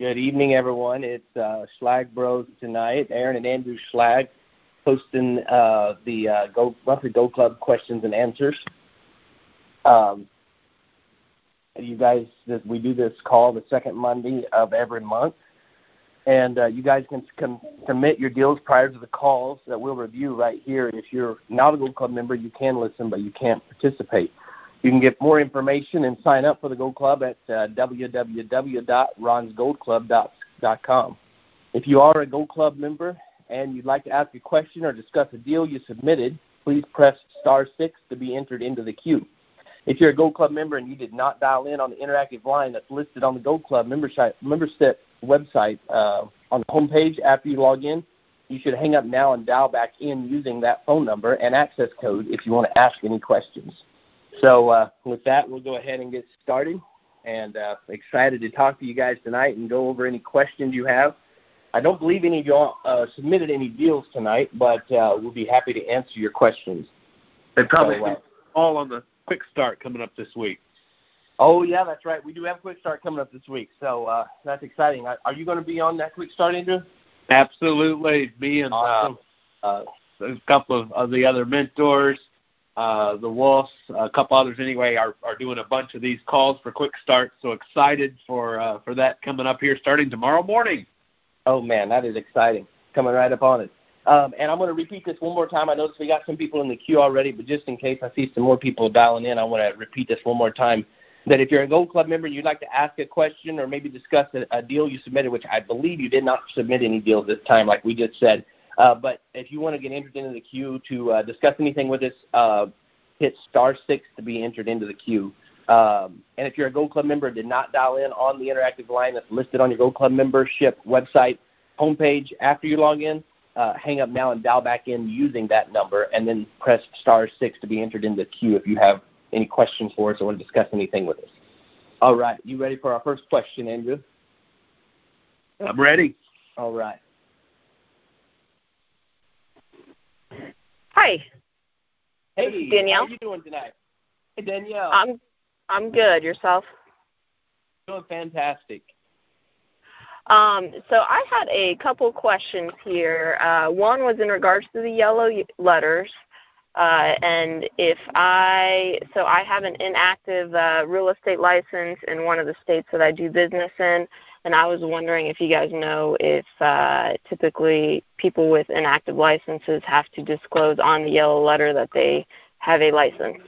Good evening, everyone. It's uh, Schlag Bros tonight. Aaron and Andrew Schlag hosting uh, the uh, Go Go Club questions and answers. Um, you guys, we do this call the second Monday of every month, and uh, you guys can, can submit your deals prior to the calls that we'll review right here. If you're not a Gold Club member, you can listen, but you can't participate. You can get more information and sign up for the Gold Club at uh, www.ronsgoldclub.com. If you are a Gold Club member and you'd like to ask a question or discuss a deal you submitted, please press star six to be entered into the queue. If you're a Gold Club member and you did not dial in on the interactive line that's listed on the Gold Club membership, membership website uh, on the homepage after you log in, you should hang up now and dial back in using that phone number and access code if you want to ask any questions. So uh, with that, we'll go ahead and get started. And uh, excited to talk to you guys tonight and go over any questions you have. I don't believe any of y'all uh, submitted any deals tonight, but uh, we'll be happy to answer your questions. They probably so, uh, all on the quick start coming up this week. Oh yeah, that's right. We do have quick start coming up this week, so uh, that's exciting. Are you going to be on that quick start, Andrew? Absolutely. Me and uh, awesome. uh, a couple of, of the other mentors uh, the Wolves, a couple others anyway, are, are doing a bunch of these calls for quick start. So excited for uh, for that coming up here starting tomorrow morning. Oh man, that is exciting! Coming right up on it. Um, and I'm going to repeat this one more time. I noticed we got some people in the queue already, but just in case I see some more people dialing in, I want to repeat this one more time. That if you're a Gold Club member and you'd like to ask a question or maybe discuss a, a deal you submitted, which I believe you did not submit any deals this time, like we just said, uh, but if you want to get entered into the queue to uh, discuss anything with us, uh, hit star six to be entered into the queue. Um, and if you're a Gold Club member and did not dial in on the interactive line that's listed on your Gold Club membership website homepage after you log in, uh, hang up now and dial back in using that number, and then press star six to be entered into the queue if you have any questions for us or want to discuss anything with us. All right, you ready for our first question, Andrew? I'm ready. All right. Hi. Hey, Danielle. How are you doing tonight? Hey, Danielle. I'm I'm good. Yourself? Doing fantastic. Um, so I had a couple questions here. Uh, one was in regards to the yellow letters, uh, and if I so I have an inactive uh, real estate license in one of the states that I do business in, and I was wondering if you guys know if uh, typically people with inactive licenses have to disclose on the yellow letter that they have a license.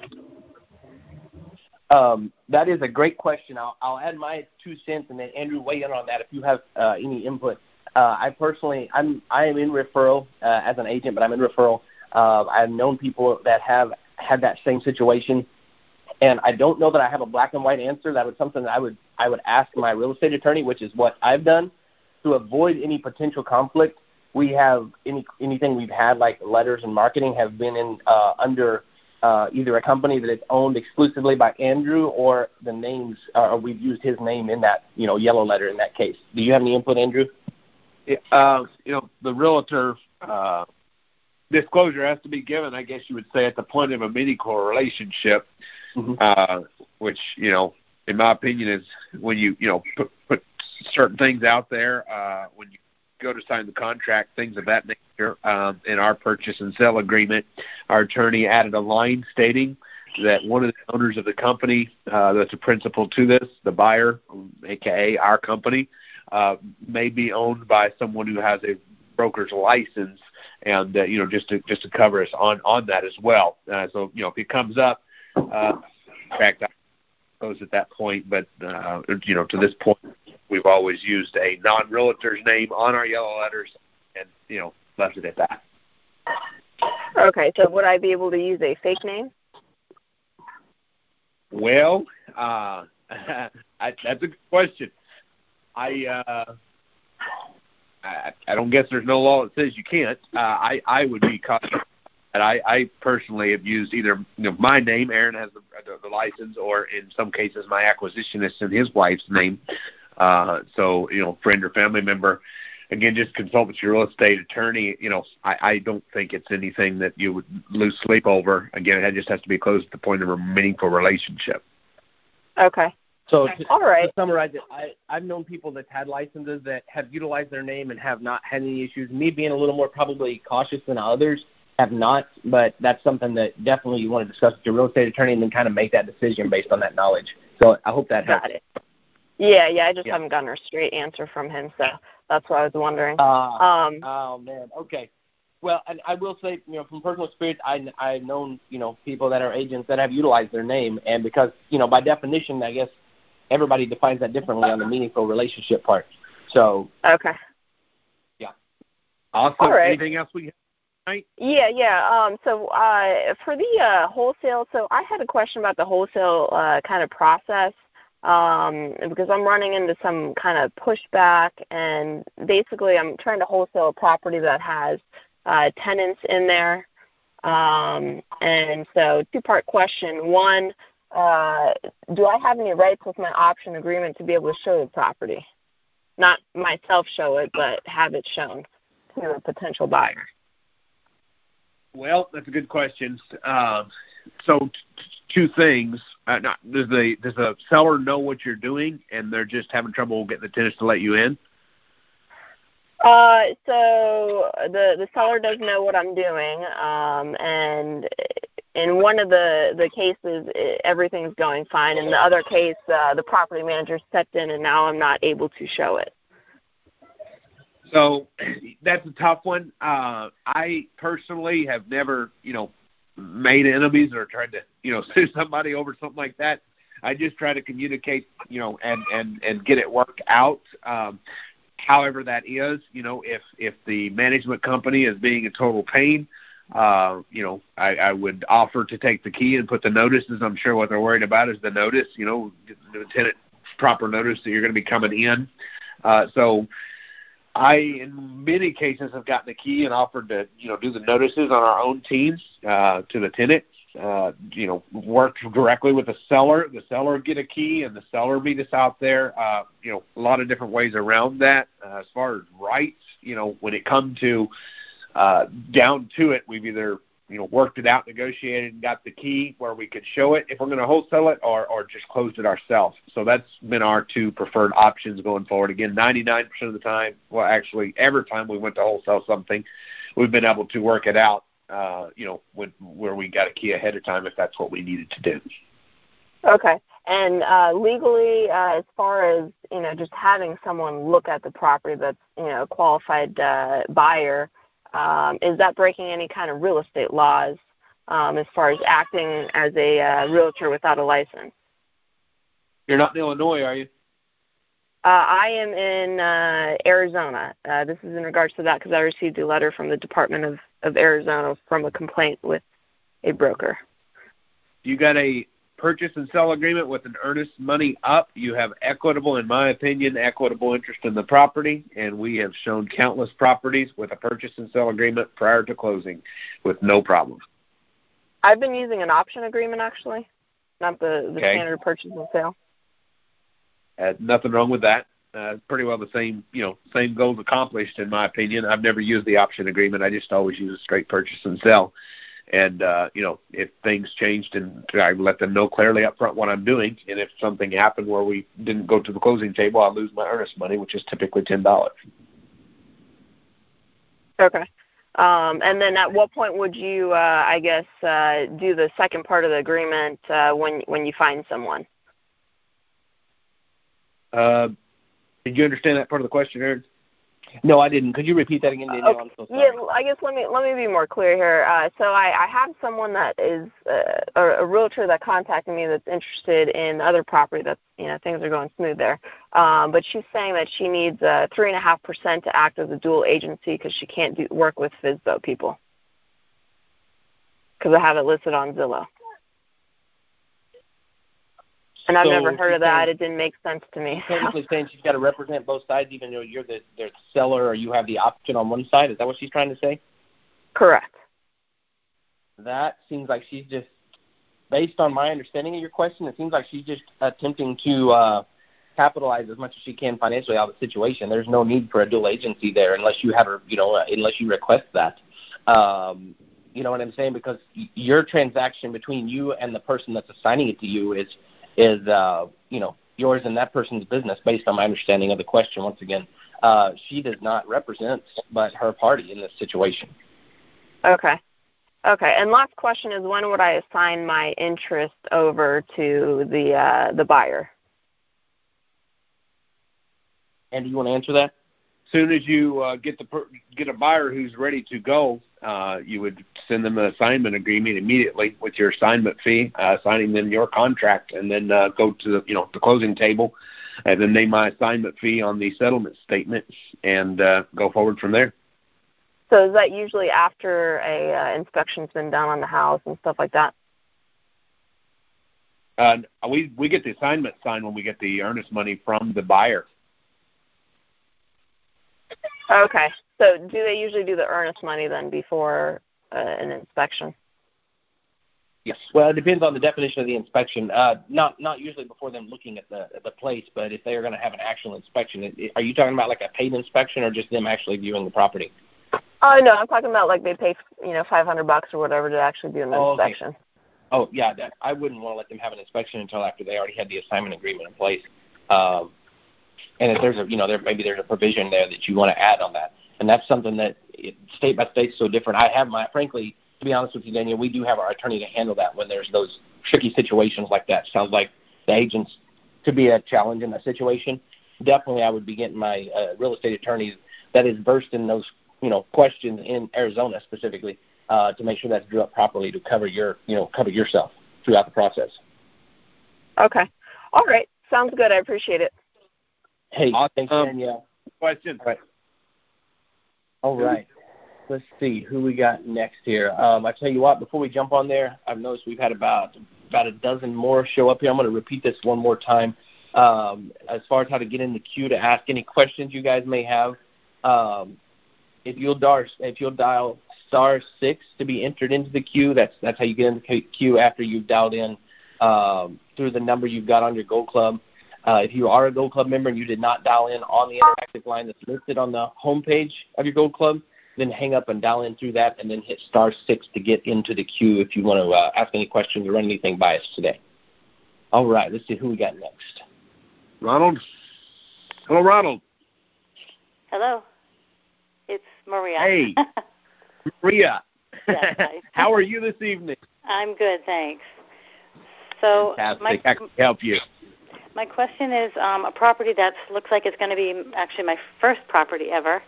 Um, that is a great question. I'll, I'll add my two cents, and then Andrew weigh in on that if you have uh, any input. Uh, I personally, I'm I am in referral uh, as an agent, but I'm in referral. Uh, I've known people that have had that same situation and I don't know that I have a black and white answer. That was something that I would I would ask my real estate attorney, which is what I've done to avoid any potential conflict. We have any anything we've had like letters and marketing have been in uh, under uh, either a company that is owned exclusively by Andrew or the names uh, or we've used his name in that you know yellow letter in that case. Do you have any input, Andrew? Yeah, uh, you know the realtor uh, disclosure has to be given. I guess you would say at the point of a meaningful relationship mm-hmm. uh, which you know, in my opinion, is when you you know put put certain things out there uh, when you go to sign the contract, things of that nature. Um, in our purchase and sale agreement, our attorney added a line stating that one of the owners of the company uh, that's a principal to this, the buyer, aka our company, uh, may be owned by someone who has a broker's license, and uh, you know just to just to cover us on on that as well. Uh, so you know if it comes up, uh, in fact, I suppose at that point, but uh, you know, to this point, we've always used a non-realtor's name on our yellow letters, and you know, left it at that. Okay, so would I be able to use a fake name? Well, uh, I, that's a good question. I, uh, I I don't guess there's no law that says you can't. Uh, I I would be cautious and I, I personally have used either you know, my name, Aaron has the, the, the license, or in some cases my acquisitionist and his wife's name. Uh, so you know, friend or family member. Again, just consult with your real estate attorney. You know, I, I don't think it's anything that you would lose sleep over. Again, it just has to be closed at the point of a meaningful relationship. Okay. So to, All right. to summarize it, I, I've known people that's had licenses that have utilized their name and have not had any issues. Me being a little more probably cautious than others have not, but that's something that definitely you want to discuss with your real estate attorney and then kind of make that decision based on that knowledge. So I hope that helps. Got it. Yeah, yeah. I just Yeah. haven't gotten a straight answer from him, so that's what I was wondering. Uh, Um, Oh man. Okay. Well, and I will say, you know, from personal experience, I I've known, you know, people that are agents that have utilized their name, and because, you know, by definition, I guess everybody defines that differently on the meaningful relationship part. So, okay. Awesome. All right. Anything else we have tonight? Yeah, yeah. Um, so uh, for the uh, wholesale, so I had a question about the wholesale uh, kind of process um, because I'm running into some kind of pushback, and basically I'm trying to wholesale a property that has uh, tenants in there. Um, and so, two-part question. One, uh, do I have any rights with my option agreement to be able to show the property? Not myself show it, but have it shown to a potential buyer. Well, that's a good question. Um, so, t- two things. Uh, not, does the does the seller know what you're doing, and they're just having trouble getting the tenants to let you in? Uh, so the the seller does know what I'm doing, um, and in one of the the cases, everything's going fine. In the other case, uh, the property manager stepped in, and now I'm not able to show it. So that's a tough one. Uh, I personally have never, you know, made enemies or tried to, you know, sue somebody over something like that. I just try to communicate, you know, and and and get it worked out. Um, however that is, you know, if if the management company is being a total pain, uh, you know, I, I would offer to take the key and put the notices. I'm sure what they're worried about is the notice, you know, the tenant proper notice that you're going to be coming in. Uh, so I, in many cases, have gotten the key and offered to, you know, do the notices on our own teams uh, to the tenant. Uh, you know, work directly with the seller. The seller get a key, and the seller meet us out there. Uh, you know, a lot of different ways around that. Uh, as far as rights, you know, when it comes to uh, down to it, we've either you know worked it out, negotiated, and got the key where we could show it if we're going to wholesale it, or or just closed it ourselves. So that's been our two preferred options going forward. Again, 99% of the time, well, actually every time we went to wholesale something, we've been able to work it out. Uh, you know, when where we got a key ahead of time if that's what we needed to do. Okay. And uh, legally, uh, as far as you know, just having someone look at the property that's you know a qualified uh, buyer, um, is that breaking any kind of real estate laws um, as far as acting as a uh, realtor without a license? you're not in Illinois, are you? Uh, I am in uh, Arizona. Uh, this is in regards to that because I received a letter from the Department of, of Arizona from a complaint with a broker. You got a purchase and sell agreement with an earnest money up. You have equitable, in my opinion, equitable interest in the property, and we have shown countless properties with a purchase and sell agreement prior to closing with no problem. I've been using an option agreement actually, not the, the Okay. standard purchase and sale. Uh, nothing wrong with that. Uh, pretty well the same, you know, same goals accomplished in my opinion. I've never used the option agreement. I just always use a straight purchase and sell. And uh, you know, if things changed, and I let them know clearly up front what I'm doing, and if something happened where we didn't go to the closing table, I'll lose my earnest money, which is typically ten dollars. Okay. Um, and then at what point would you, uh, I guess, uh, do the second part of the agreement uh, when when you find someone? Uh, did you understand that part of the question, Aaron? No, I didn't. Could you repeat that again, Daniel? Okay. I'm so sorry. Yeah, I guess let me let me be more clear here. Uh, so I, I have someone that is uh, a, a realtor that contacted me that's interested in other property that's you know things are going smooth there. Um, but she's saying that she needs uh, three and a half percent to act as a dual agency because she can't do work with FSBO people. Because I have it listed on Zillow. And I've So never heard of that. It didn't make sense to me. Technically saying she's got to represent both sides, even though you're the, the seller or you have the option on one side. Is that what she's trying to say? Correct. That seems like she's just, based on my understanding of your question, it seems like she's just attempting to uh, capitalize as much as she can financially out of the situation. There's no need for a dual agency there unless you have her, you know, uh, unless you request that. Um, you know what I'm saying? Because your transaction between you and the person that's assigning it to you is is uh, you know yours and that person's business based on my understanding of the question once again. Uh, she does not represent but her party in this situation. Okay. Okay. And last question is when would I assign my interest over to the uh, the buyer? And do you want to answer that? Soon as you uh, get the per- get a buyer who's ready to go, uh, you would send them an assignment agreement immediately with your assignment fee, uh, signing them your contract, and then uh, go to the you know the closing table, and then name my assignment fee on the settlement statement, and uh, go forward from there. So is that usually after a uh, inspection's been done on the house and stuff like that? Uh, we we get the assignment signed when we get the earnest money from the buyer. Okay. So do they usually do the earnest money then before uh, an inspection? Yes. Well, it depends on the definition of the inspection. Uh, not not usually before them looking at the at the place, but if they are going to have an actual inspection, it, it, are you talking about like a paid inspection or just them actually viewing the property? Oh no, I'm talking about like they pay you know 500 bucks or whatever to actually do an oh, inspection. Okay. Oh yeah, that, I wouldn't want to let them have an inspection until after they already had the assignment agreement in place. Um, and if there's a you know there maybe there's a provision there that you want to add on that, and that's something that it, state by state is so different. I have my frankly to be honest with you, Daniel, we do have our attorney to handle that when there's those tricky situations like that. Sounds like the agents could be a challenge in that situation. Definitely, I would be getting my uh, real estate attorney that is versed in those you know questions in Arizona specifically uh, to make sure that's drew up properly to cover your you know cover yourself throughout the process. Okay. All right. Sounds good. I appreciate it. Hey, awesome. thanks, Danielle. Question. All right. All right. Let's see who we got next here. Um, I tell you what, before we jump on there, I've noticed we've had about about a dozen more show up here. I'm going to repeat this one more time. Um, as far as how to get in the queue to ask any questions you guys may have, um, if you'll dial if you'll dial star six to be entered into the queue, that's that's how you get in the queue after you've dialed in um, through the number you've got on your Gold Club. Uh, if you are a Gold Club member and you did not dial in on the interactive line that's listed on the homepage of your Gold Club, then hang up and dial in through that and then hit star six to get into the queue if you want to uh, ask any questions or run anything by us today. All right, let's see who we got next. Ronald. Hello, Ronald. Hello. It's Maria. Hey, Maria. Yes, How are you this evening? I'm good, thanks. So, Fantastic. My, I can help you. My question is um, a property that looks like it's going to be actually my first property ever.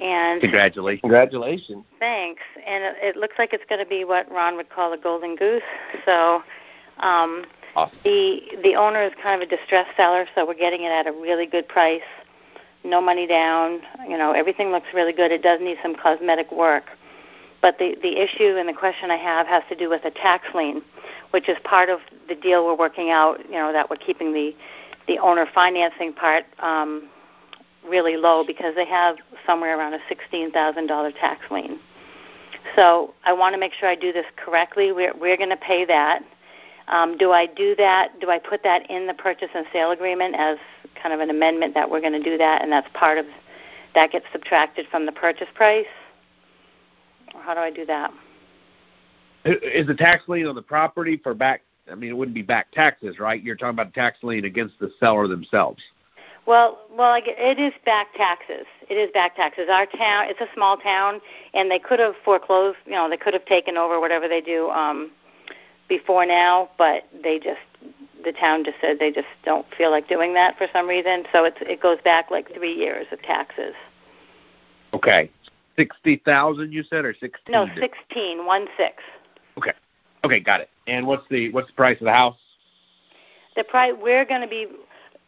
And congratulations. Congratulations. Thanks. And it, looks like it's going to be what Ron would call a golden goose. So um, awesome. the the owner is kind of a distressed seller, so we're getting it at a really good price. No money down. You know, everything looks really good. It does need some cosmetic work. But the, the issue and the question I have has to do with a tax lien, which is part of the deal we're working out, you know, that we're keeping the, the owner financing part um, really low because they have somewhere around a $16,000 tax lien. So I want to make sure I do this correctly. We're, we're going to pay that. Um, do I do that? Do I put that in the purchase and sale agreement as kind of an amendment that we're going to do that, and that's part of that gets subtracted from the purchase price? How do I do that? Is the tax lien on the property for back? I mean, it wouldn't be back taxes, right? You're talking about tax lien against the seller themselves. Well, well, it is back taxes. It is back taxes. Our town, it's a small town, and they could have foreclosed. You know, they could have taken over whatever they do um, before now, but they just the town just said they just don't feel like doing that for some reason. So it's it goes back like three years of taxes. Okay, sixty thousand you said, or sixteen? No, sixteen, one six. Okay, okay, got it. And what's the what's the price of the house? The price we're going to be,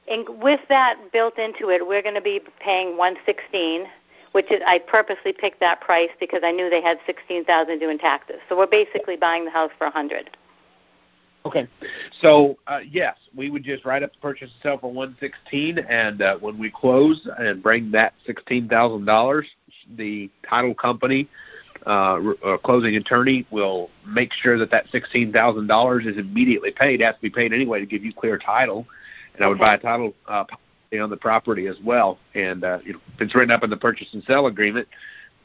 and with that built into it, we're going to be paying one sixteen, which is I purposely picked that price because I knew they had sixteen thousand due in taxes. So we're basically buying the house for a hundred. Okay, so uh, yes, we would just write up the purchase and sale for one sixteen, and uh, when we close and bring that sixteen thousand dollars, the title company, uh, uh, closing attorney will make sure that that sixteen thousand dollars is immediately paid. It has to be paid anyway to give you clear title, and okay. I would buy a title uh, on the property as well. And uh, you know, if it's written up in the purchase and sell agreement,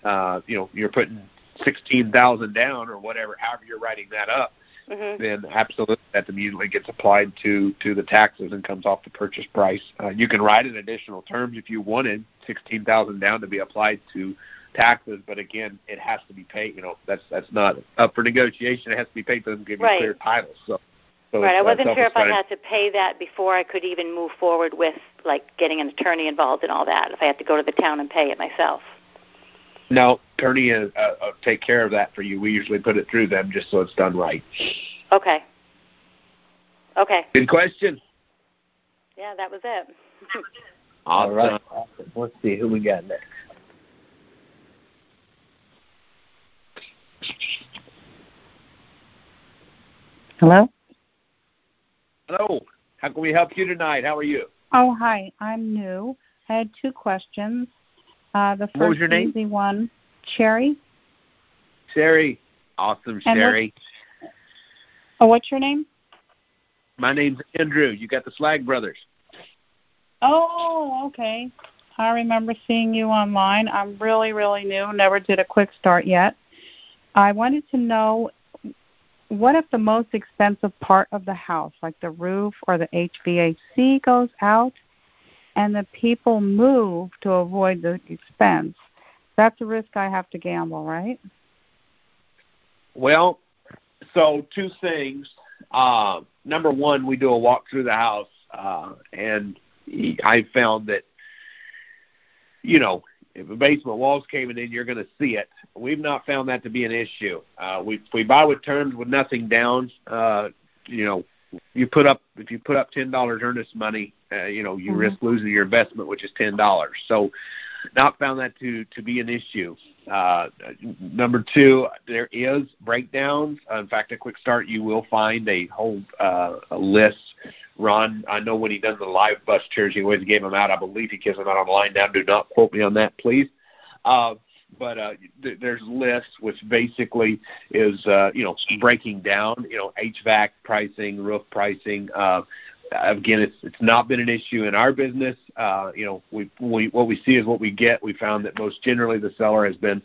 uh, you know, you're putting sixteen thousand down or whatever, however you're writing that up mm-hmm. then absolutely that immediately gets applied to to the taxes and comes off the purchase price. Uh, you can write in additional terms if you wanted sixteen thousand down to be applied to taxes, but again, it has to be paid. You know, that's that's not up for negotiation. It has to be paid. Doesn't give you right. clear title. So, so right. I wasn't sure if I had to pay that before I could even move forward with like getting an attorney involved and all that. If I had to go to the town and pay it myself. No, attorney uh, uh, take care of that for you. We usually put it through them just so it's done right. Okay. Okay. Good question. Yeah, that was it. awesome. All right. Let's see who we got next. Hello? Hello. How can we help you tonight? How are you? Oh, hi. I'm new. I had two questions. Uh, the what was first your name? easy one, Sherry. Sherry. Awesome, And Sherry. Oh, what's your name? My name's Andrew. You got the Schlag Brothers. Oh, okay. I remember seeing you online. I'm really, really new. Never did a quick start yet. I wanted to know what if the most expensive part of the house, like the roof or the HVAC, goes out and the people move to avoid the expense? That's a risk I have to gamble, right? Well, so two things. Uh, number one, we do a walk through the house, uh, and I found that, you know, if the basement wall's caving in, you're going to see it. We've not found that to be an issue. Uh, we we buy with terms with nothing down. Uh, you know, you put up if you put up ten dollars earnest money, uh, you know you Mhm. risk losing your investment, which is ten dollars. So, not found that to to be an issue. Uh, number two, there is breakdowns. Uh, in fact, a quick start, you will find a whole uh, a list. Ron, I know when he does the live bus chairs, he always gave them out. I believe he gives them out online now. Do not quote me on that, please. Uh, but uh, th- there's lists which basically is uh, you know breaking down you know HVAC pricing, roof pricing. Uh, again, it's it's not been an issue in our business. Uh, you know, we, we what we see is what we get. We found that most generally the seller has been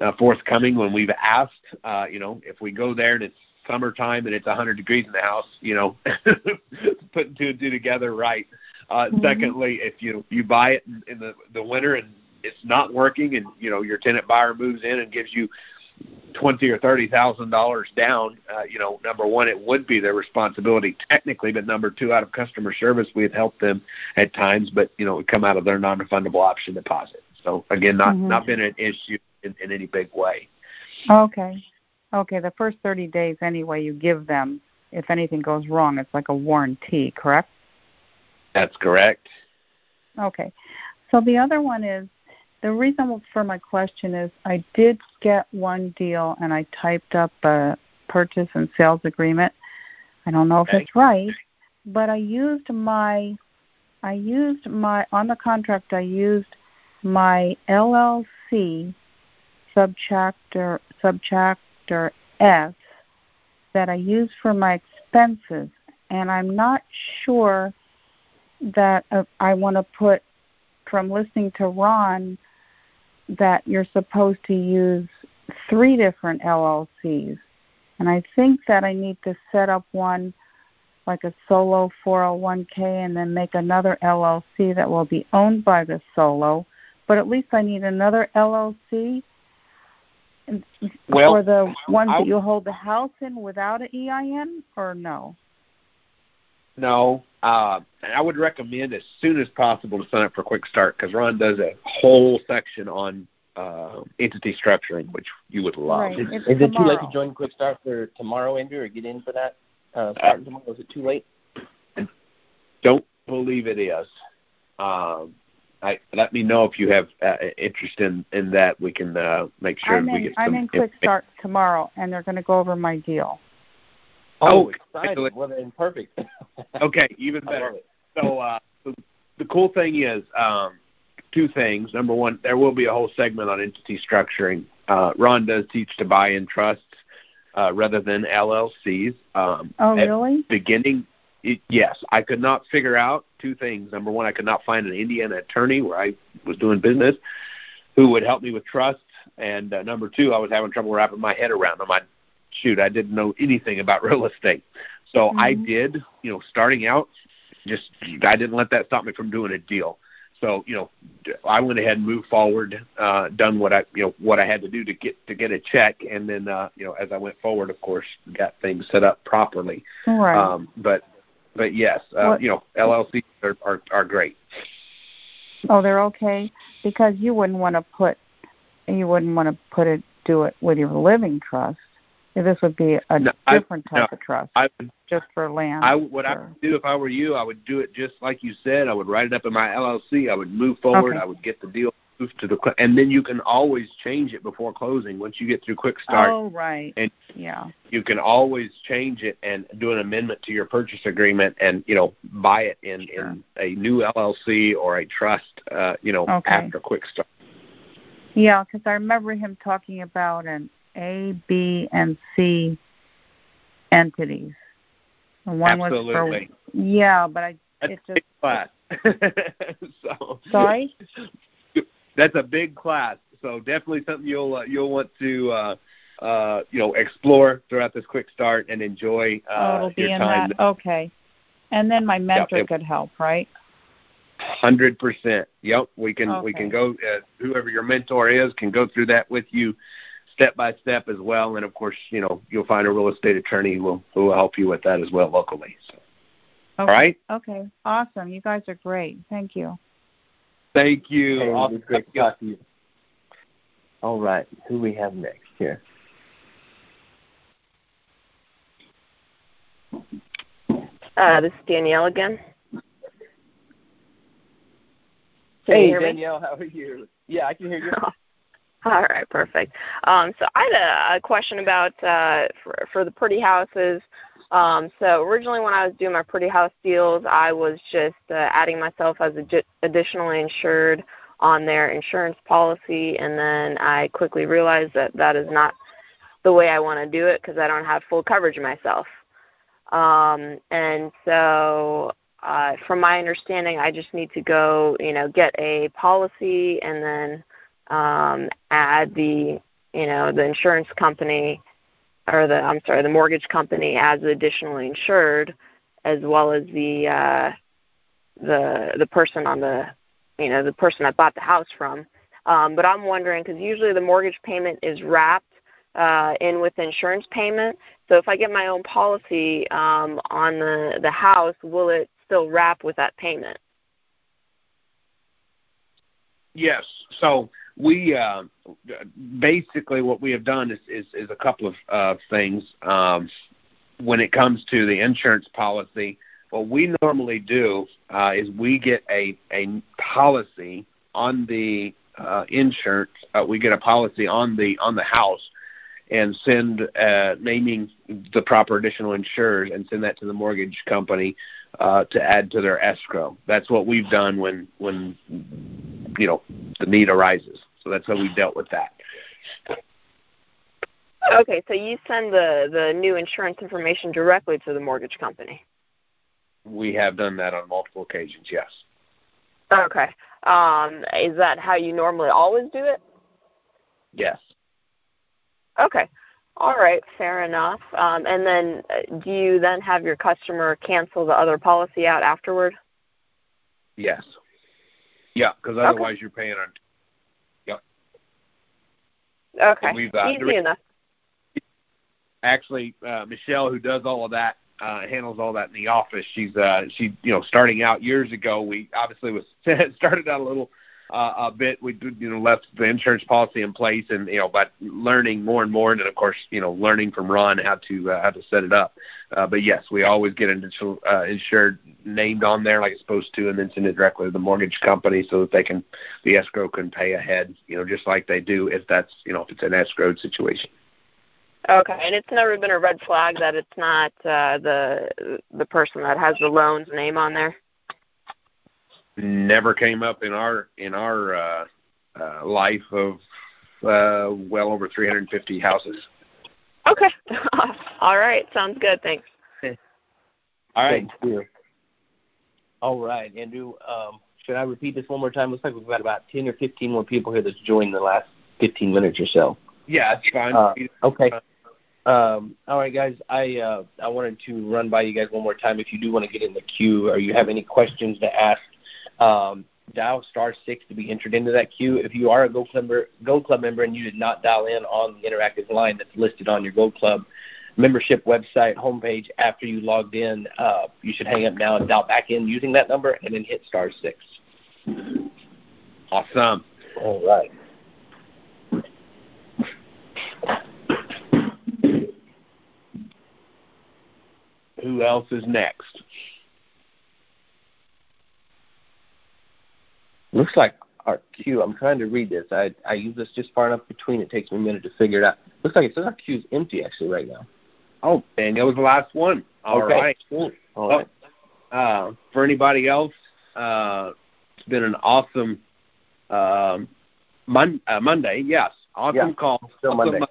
uh, forthcoming when we've asked. Uh, you know, if we go there and it's summertime and it's 100 degrees in the house, you know, putting two and two together, right? Uh, Mhm. Secondly, if you you buy it in, in the the winter and it's not working, and you know your tenant buyer moves in and gives you twenty or thirty thousand dollars down, uh, you know, number one, it would be their responsibility technically, but number two, out of customer service, we have helped them at times, but you know, it would come out of their non-refundable option deposit. So again, not Mhm. not been an issue in, in any big way. Okay. Okay, the first 30 days anyway you give them if anything goes wrong, it's like a warranty, correct? That's correct. Okay. So the other one is the reason for my question is I did get one deal and I typed up a purchase and sales agreement. I don't know if Okay. it's right, but I used my I used my on the contract I used my LLC subchapter subchapter S that I use for my expenses and I'm not sure that uh, I want to put from listening to Ron that you're supposed to use three different LLCs. And I think that I need to set up one like a solo 401k and then make another LLC that will be owned by the solo. But at least I need another LLC Well, for the ones I'll- that you hold the house in without an EIN or no? No, uh, I would recommend as soon as possible to sign up for Quick Start because Ron does a whole section on uh, entity structuring, which you would love. Right. Is, It's is it too late to join Quick Start for tomorrow, Andrew, or get in for that? Uh, starting tomorrow? Is it too late? Don't believe it is. Um, I, let me know if you have uh, interest in, in that. We can uh, make sure I'm we in, get I'm in Quick Start tomorrow, and they're going to go over my deal. Oh, exciting! excellent. Well, then perfect. Okay, even better. So uh, the, the cool thing is um, two things. Number one, there will be a whole segment on entity structuring. Uh, Ron does teach to buy in trusts uh, rather than LLCs. Um, Oh, really? beginning, it, yes, I could not figure out two things. Number one, I could not find an Indiana attorney where I was doing business who would help me with trusts. And uh, number two, I was having trouble wrapping my head around them. I shoot, I didn't know anything about real estate. So Mhm. I did, you know, starting out, just I didn't let that stop me from doing a deal. So you know, I went ahead and moved forward, uh, done what I you know what I had to do to get to get a check, and then uh, you know as I went forward, of course, got things set up properly. Right. Um, but but yes, uh, What- you know, LLCs are, are are great. oh, they're okay because you wouldn't want to put you wouldn't want to put it do it with your living trust. This would be a No, I- different type no, of trust, I would just for land. I what I would do if I were you, I would do it just like you said. I would write it up in my LLC. I would move forward. Okay. I would get the deal moved to the and then you can always change it before closing. Once you get through Quick Start, Oh, right. And- yeah. you can always change it and do an amendment to your purchase agreement and you know buy it in Sure. in a new LLC or a trust. Uh, you know Okay. after Quick Start. Yeah, because I remember him talking about an A, B, and C entities. And one Absolutely. was for yeah, but I That's it a just big class. so sorry. that's a big class. So definitely something you'll uh, you'll want to uh, uh, you know explore throughout this quick start and enjoy oh, uh, be your in time. that. Okay. And then my mentor it- could help, right? Hundred percent. Yep, we can we can go. Uh, whoever your mentor is can go through that with you, step by step as well. And of course, you know you'll find a real estate attorney who will who will help you with that as well locally. So, Okay. All right. Okay. Awesome. You guys are great. Thank you. Thank you. Hey, Awesome. it's great to talk to you. All right, who we have next here? Uh, this is Danielle again. Can hey, you hear me? Danielle, how are you? Yeah, I can hear you. All right, perfect. Um, so I had a, a question about uh, for, for the pretty houses. Um, so originally, when I was doing my pretty house deals, I was just uh, adding myself as a, additionally insured on their insurance policy, and then I quickly realized that that is not the way I want to do it because I don't have full coverage myself. Um, and so, uh, from my understanding, I just need to go, you know, get a policy and then um, add the you know the insurance company or the I'm sorry the mortgage company as additionally insured, as well as the uh, the the person on the you know the person I bought the house from. Um, but I'm wondering because usually the mortgage payment is wrapped uh, in with insurance payment. So if I get my own policy um, on the the house, will it still wrap with that payment? Yes. So we uh, basically what we have done is is, is a couple of uh, things um, when it comes to the insurance policy. What we normally do uh, is we get a a policy on the uh, insurance. Uh, we get a policy on the on the house and send uh, naming the proper additional insurers and send that to the mortgage company uh, to add to their escrow. That's what we've done when when you know the need arises. So that's how we dealt with that. Okay, so you send the the new insurance information directly to the mortgage company. We have done that on multiple occasions. Yes. Okay. Um, is that how you normally always do it? Yes. Okay. All right, fair enough. Um, and then uh, do you then have your customer cancel the other policy out afterward? Yes. Yeah, because otherwise you're paying on. Yep. Okay. We've, uh, Easy direct- enough. Actually, uh, Michelle, who does all of that, uh, handles all that in the office. She's uh, she you know starting out years ago. We obviously was started out a little uh, a bit. We you know left the insurance policy in place, and you know, but learning more and more, and of course you know learning from Ron how to uh, how to set it up. Uh, but yes, we always get an uh, insured named on there like it's supposed to, and then send it directly to the mortgage company so that they can the escrow can pay ahead. You know, just like they do if that's you know if it's an escrowed situation. Okay, and it's never been a red flag that it's not uh, the the person that has the loan's name on there. Never came up in our in our uh, uh, life of uh, well over 350 houses. Okay. All right, sounds good. Thanks. All right. Thank you. All right, Andrew. Um, should I repeat this one more time? Looks like we've got about ten or fifteen more people here that's joined in the last fifteen minutes or so. Yeah, it's fine. Uh, okay. Um, all right, guys. I uh, I wanted to run by you guys one more time. If you do want to get in the queue or you have any questions to ask, um, dial star six to be entered into that queue. If you are a Gold Club member, Gold Club member, and you did not dial in on the interactive line that's listed on your Gold Club membership website homepage after you logged in, uh, you should hang up now and dial back in using that number, and then hit star six. Awesome. All right. Who else is next? Looks like our queue. I'm trying to read this. I I use this just far enough between. It takes me a minute to figure it out. Looks like it says our queue is empty actually right now. Oh, Daniel was the last one. All okay. right. Cool. All right. Uh, for anybody else, uh, it's been an awesome um, mon- uh, Monday. Yes, awesome Yeah, call. Still Awesome Monday.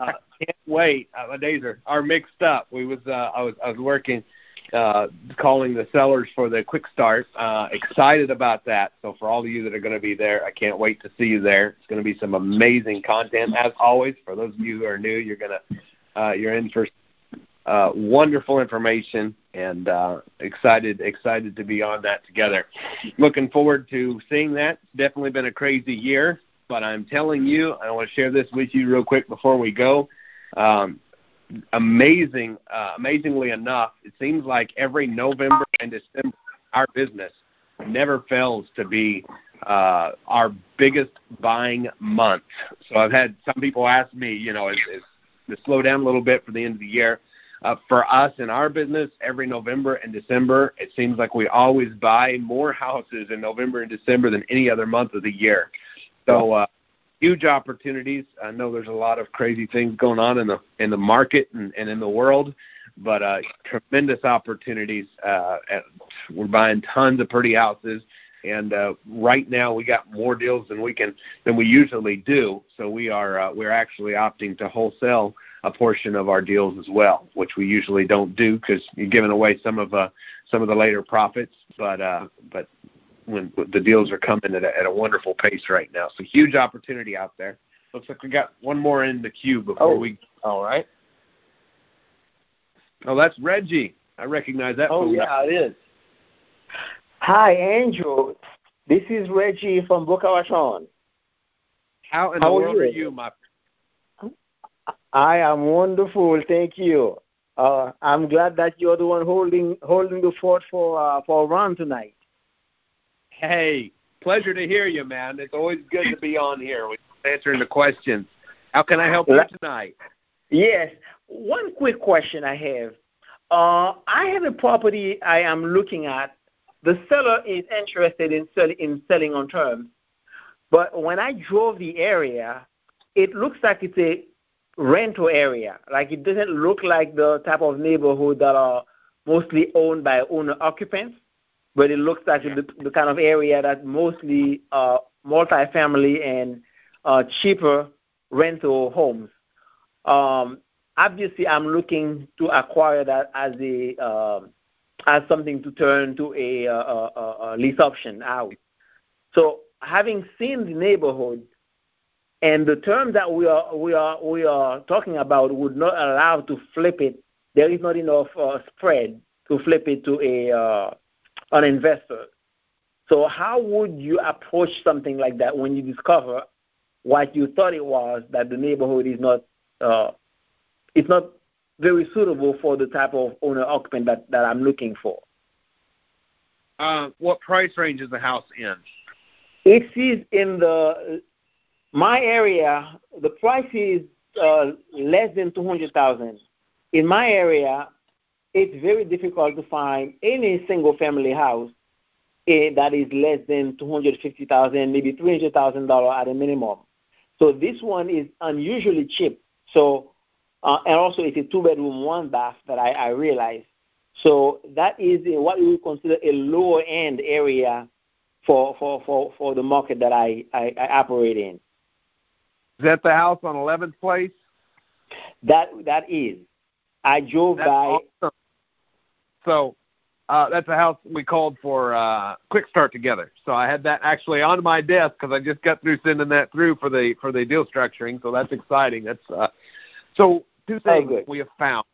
uh, can't wait. Uh, my days are, are mixed up. We was uh, I was I was working uh, calling the sellers for the quick start. Uh, excited about that. So for all of you that are going to be there, I can't wait to see you there. It's going to be some amazing content as always. For those of you who are new, you're gonna uh, you're in for uh, wonderful information and uh, excited excited to be on that together. Looking forward to seeing that. It's definitely been a crazy year, but I'm telling you, I want to share this with you real quick before we go. Um, amazing, uh, amazingly enough, it seems like every November and December, our business never fails to be uh, our biggest buying month. So I've had some people ask me, you know, is, is to slow down a little bit for the end of the year. Uh, for us in our business, every November and December, it seems like we always buy more houses in November and December than any other month of the year. So uh, huge opportunities. I know there's a lot of crazy things going on in the in the market and, and in the world, but uh, tremendous opportunities. Uh, at, we're buying tons of pretty houses, and uh, right now we got more deals than we can than we usually do. So we are uh, we're actually opting to wholesale a portion of our deals as well, which we usually don't do because you're giving away some of uh, some of the later profits. But uh, but when the deals are coming at a, at a wonderful pace right now, so huge opportunity out there. Looks like we got one more in the queue before Oh. we. All right. Oh, that's Reggie. I recognize that. Oh yeah, it is. Hi, Angel. This is Reggie from Boca Raton. How in How the are world you? are you, my? I am wonderful, thank you. Uh, I'm glad that you're the one holding holding the fort for uh, for Ron tonight. Hey, pleasure to hear you, man. It's always good to be on here with answering the questions. How can I help you tonight? Yes. One quick question I have. Uh, I have a property I am looking at. The seller is interested in, sell- in selling on terms, but when I drove the area, it looks like it's a rental area. Like it doesn't look like the type of neighborhood that are mostly owned by owner occupants, but it looks like the, the kind of area that mostly uh, multifamily and uh, cheaper rental homes. Um, obviously, I'm looking to acquire that as a um as something to turn to a, uh, a, a lease option out. So, having seen the neighborhood and the terms that we are we are we are talking about would not allow to flip it. There is not enough uh, spread to flip it to a uh, an investor. So, how would you approach something like that when you discover what you thought it was that the neighborhood is not uh, it's not very suitable for the type of owner occupant that, that I'm looking for. Uh, what price range is the house in? It is in the my area. The price is uh, less than two hundred thousand. In my area, it's very difficult to find any single family house eh, that is less than two hundred fifty thousand, maybe three hundred thousand dollar at a minimum. So this one is unusually cheap. So uh, and also it's a two bedroom, one bath that I, I realize. So that is what we would consider a lower end area for for, for, for the market that I, I, I operate in. Is that the house on 11th Place? That that is. I drove That's by awesome. So uh, that's a house we called for uh, quick start together. So I had that actually on my desk because I just got through sending that through for the for the deal structuring. So that's exciting. That's uh, so two things oh, we have found,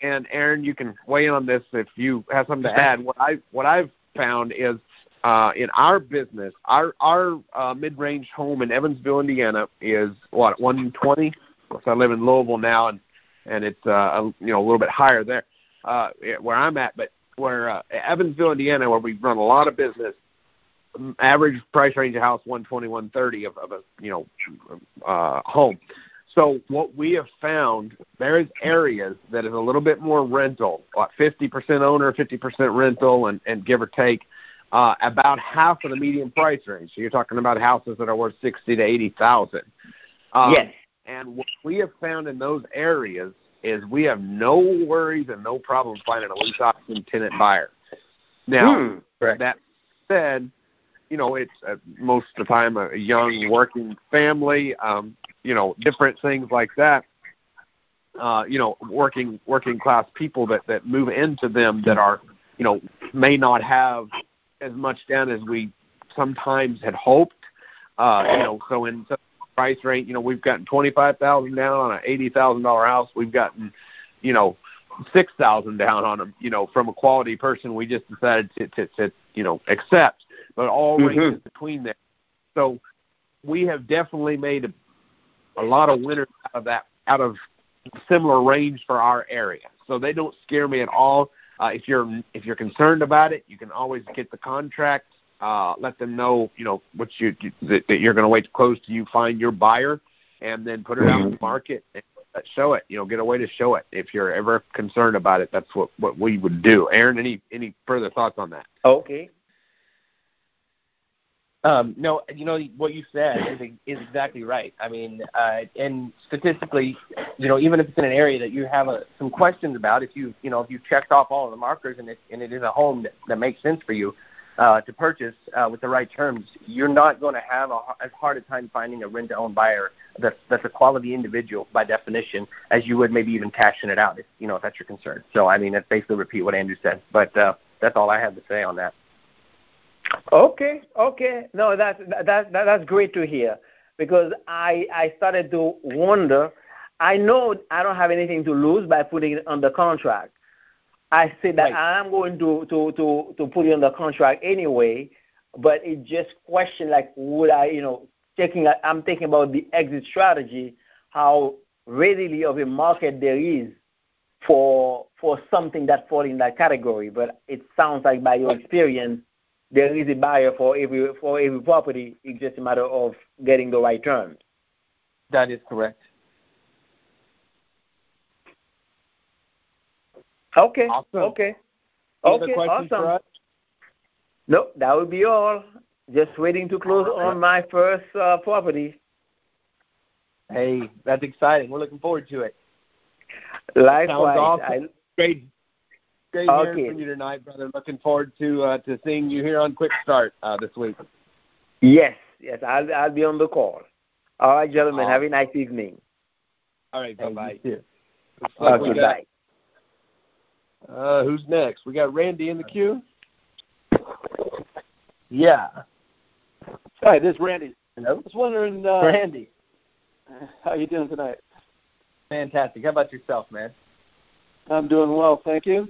and Aaron, you can weigh in on this if you have something to add. What I what I've found is uh, in our business, our our uh, mid-range home in Evansville, Indiana, is what 120. Of course, I live in Louisville now, and and it's uh, a, you know a little bit higher there uh, where I'm at. But where uh, Evansville, Indiana, where we run a lot of business, average price range of house 120, 130 of, of a you know uh, home. So what we have found, there is areas that is a little bit more rental, like 50% owner, 50% rental, and, and give or take, uh, about half of the median price range. So you're talking about houses that are worth 60 to 80,000. Um, yes. And what we have found in those areas is we have no worries and no problem finding a lease option tenant buyer. Now, hmm. that said, you know, it's uh, most of the time a young working family, um, you know, different things like that. Uh, you know, working working class people that that move into them that are, you know, may not have as much down as we sometimes had hoped. Uh, you know, so in price range, you know, we've gotten twenty five thousand down on an eighty thousand dollar house. We've gotten, you know, six thousand down on them. You know, from a quality person, we just decided to to, to you know accept, but all mm-hmm. ranges between there. So we have definitely made a, a lot of winners out of that out of similar range for our area. So they don't scare me at all. Uh, if you're if you're concerned about it, you can always get the contract. Uh, let them know, you know, what you that, that you're going to wait to close till you find your buyer, and then put it out in the market and show it. You know, get a way to show it. If you're ever concerned about it, that's what what we would do. Aaron, any any further thoughts on that? Okay. Um, no, you know what you said is, is exactly right. I mean, uh, and statistically, you know, even if it's in an area that you have a, some questions about, if you you know if you checked off all of the markers and it and it is a home that, that makes sense for you uh, to purchase uh, with the right terms, you're not going to have a, as hard a time finding a rent-to-own buyer that's that's a quality individual by definition as you would maybe even cashing it out if you know if that's your concern. So I mean, that's basically repeat what Andrew said, but uh, that's all I have to say on that. Okay, okay. No, that's that, that that's great to hear because I I started to wonder. I know I don't have anything to lose by putting it under contract. I said that right. I'm going to to to to put it the contract anyway, but it just question like would I you know taking I'm thinking about the exit strategy, how readily of a market there is for for something that falls in that category. But it sounds like by your experience there is a buyer for every for every property. It's just a matter of getting the right terms. That is correct. Okay. Awesome. Okay. okay. awesome. Nope, that would be all. Just waiting to close on my first uh, property. Hey, that's exciting. We're looking forward to it. Likewise. Sounds awesome. I, Great Great okay. hearing from you tonight, brother. Looking forward to uh, to seeing you here on Quick Start uh, this week. Yes, yes, I'll I'll be on the call. All right, gentlemen. Have a nice evening. All right, bye bye. Okay, bye. Uh, who's next? We got Randy in the queue. Yeah. Hi, this is Randy. Hello. I was wondering, uh, Randy, how you doing tonight? Fantastic. How about yourself, man? I'm doing well, thank you.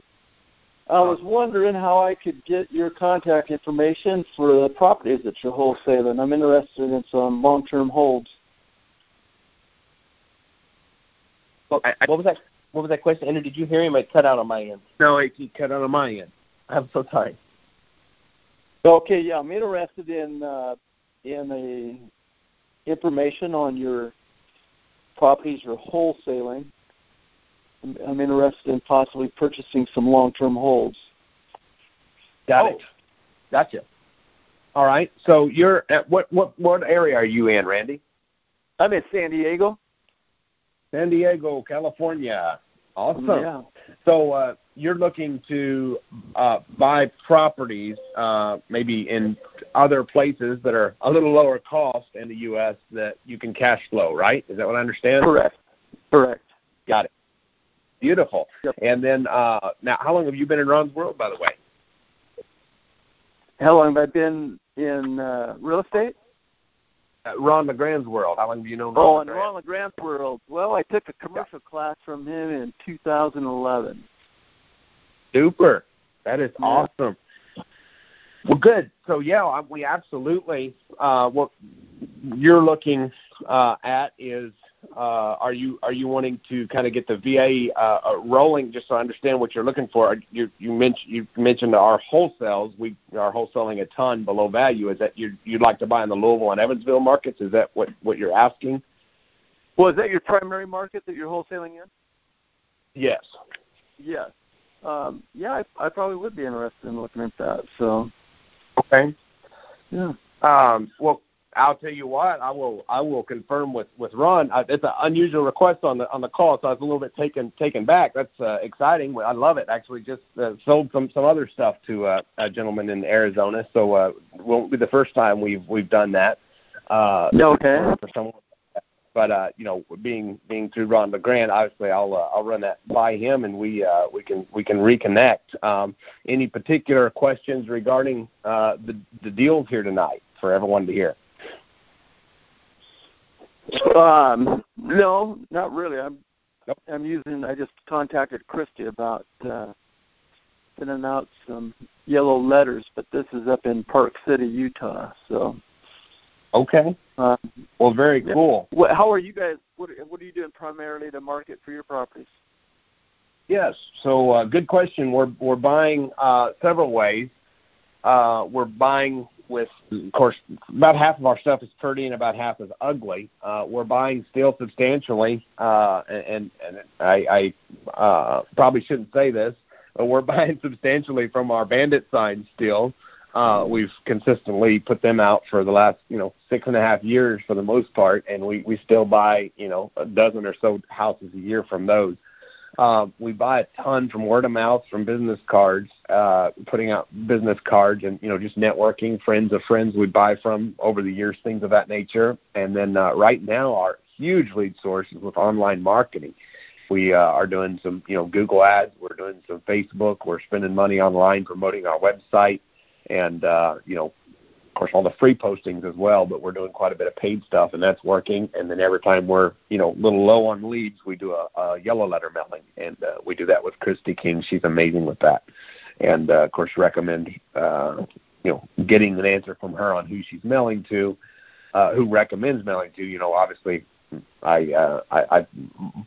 I was wondering how I could get your contact information for the properties that you're wholesaling. I'm interested in some long-term holds. Well, I, what was that? What was that question? Andrew, did you hear him? It cut out on my end. No, it, it cut out on my end. I'm so sorry. Okay, yeah, I'm interested in uh, in a information on your properties you're wholesaling I'm interested in possibly purchasing some long-term holds. Got oh, it. Gotcha. All right. So you're at what what what area are you in, Randy? I'm in San Diego. San Diego, California. Awesome. Yeah. So uh, you're looking to uh, buy properties, uh, maybe in other places that are a little lower cost in the U.S. that you can cash flow, right? Is that what I understand? Correct. Correct. Got it. Beautiful. Yep. And then uh, now, how long have you been in Ron's World, by the way? How long have I been in uh, real estate? Ron LeGrand's world. How long have you known? Oh, Ron in LeGrand? Ron LeGrand's world. Well, I took a commercial class from him in 2011. Super. That is Yeah. awesome. Well, good. So yeah, we absolutely. Uh, what you're looking uh, at is, uh, are you are you wanting to kind of get the VA uh, uh, rolling? Just so I understand what you're looking for. You you mentioned you mentioned our wholesales. We are wholesaling a ton below value. Is that you you'd like to buy in the Louisville and Evansville markets? Is that what what you're asking? Well, is that your primary market that you're wholesaling in? Yes. Yes. Um, yeah, I, I probably would be interested in looking at that. So, Okay. yeah. Um, well, I'll tell you what. I will. I will confirm with with Ron. I, it's an unusual request on the on the call, so I was a little bit taken taken back. That's uh, exciting. I love it. Actually, just uh, sold some some other stuff to uh, a gentleman in Arizona, so uh, won't be the first time we've we've done that. Uh, Okay. For someone, but uh, you know, being being through Ron LeGrand, obviously I'll uh, I'll run that by him, and we uh, we can we can reconnect. Um, any particular questions regarding uh, the the deals here tonight for everyone to hear? Um, no, not really. I'm Nope. I'm using. I just contacted Christy about uh, sending out some yellow letters, but this is up in Park City, Utah. So, Okay. uh, Well, very Yeah. cool. what, how are you guys? What What are you doing primarily to market for your properties? Yes. So, uh, good question. We're we're buying uh, several ways. Uh, we're buying with, of course, about half of our stuff is pretty and about half is ugly. Uh, we're buying still substantially, uh, and and I, I uh, probably shouldn't say this, but we're buying substantially from our bandit signs still. Uh, we've consistently put them out for the last, you know, six and a half years for the most part, and we we still buy, you know, a dozen or so houses a year from those. Uh, we buy a ton from word of mouth, from business cards, uh, putting out business cards, and you know, just networking, friends of friends we buy from over the years, things of that nature. And then uh, right now, our huge lead source is with online marketing. We uh, are doing some, you know, Google ads. We're doing some Facebook. We're spending money online promoting our website, and uh, you know, of course, all the free postings as well, but we're doing quite a bit of paid stuff, and that's working. And then every time we're, you know, a little low on leads, we do a, a yellow letter mailing, and uh, we do that with Christy King. She's amazing with that, and uh, of course, recommend, uh, you know, getting an answer from her on who she's mailing to, uh, who recommends mailing to. You know, obviously, I, uh, I, I,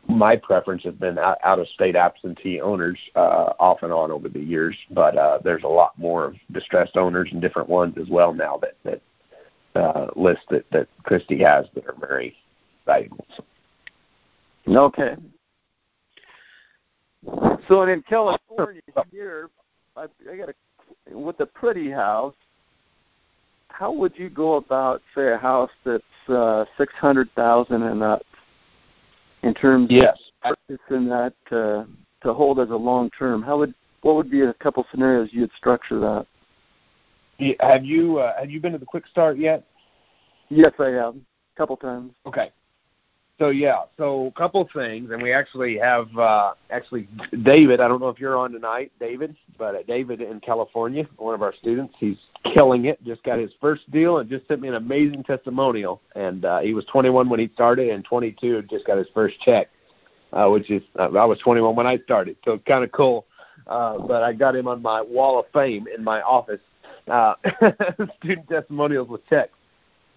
my preference has been out, out of state absentee owners uh, off and on over the years, but uh, there's a lot more of distressed owners and different ones as well now that that uh, list that that Christy has that are very valuable. So, Okay. So in California here, I, I got a with a pretty house. How would you go about say a house that's uh, six hundred thousand and up in terms yes, of purchasing that uh, to hold as a long term? How would what would be a couple scenarios you'd structure that? Yeah, have you uh, have you been to the Quick Start yet? Yes, I have a couple times. Okay. So yeah, so a couple things, and we actually have uh, actually David. I don't know if you're on tonight, David, but uh, David in California, one of our students, he's killing it. Just got his first deal and just sent me an amazing testimonial. And uh, he was 21 when he started, and 22 just got his first check, uh, which is uh, I was 21 when I started, so kind of cool. Uh, but I got him on my wall of fame in my office, uh, student testimonials with checks.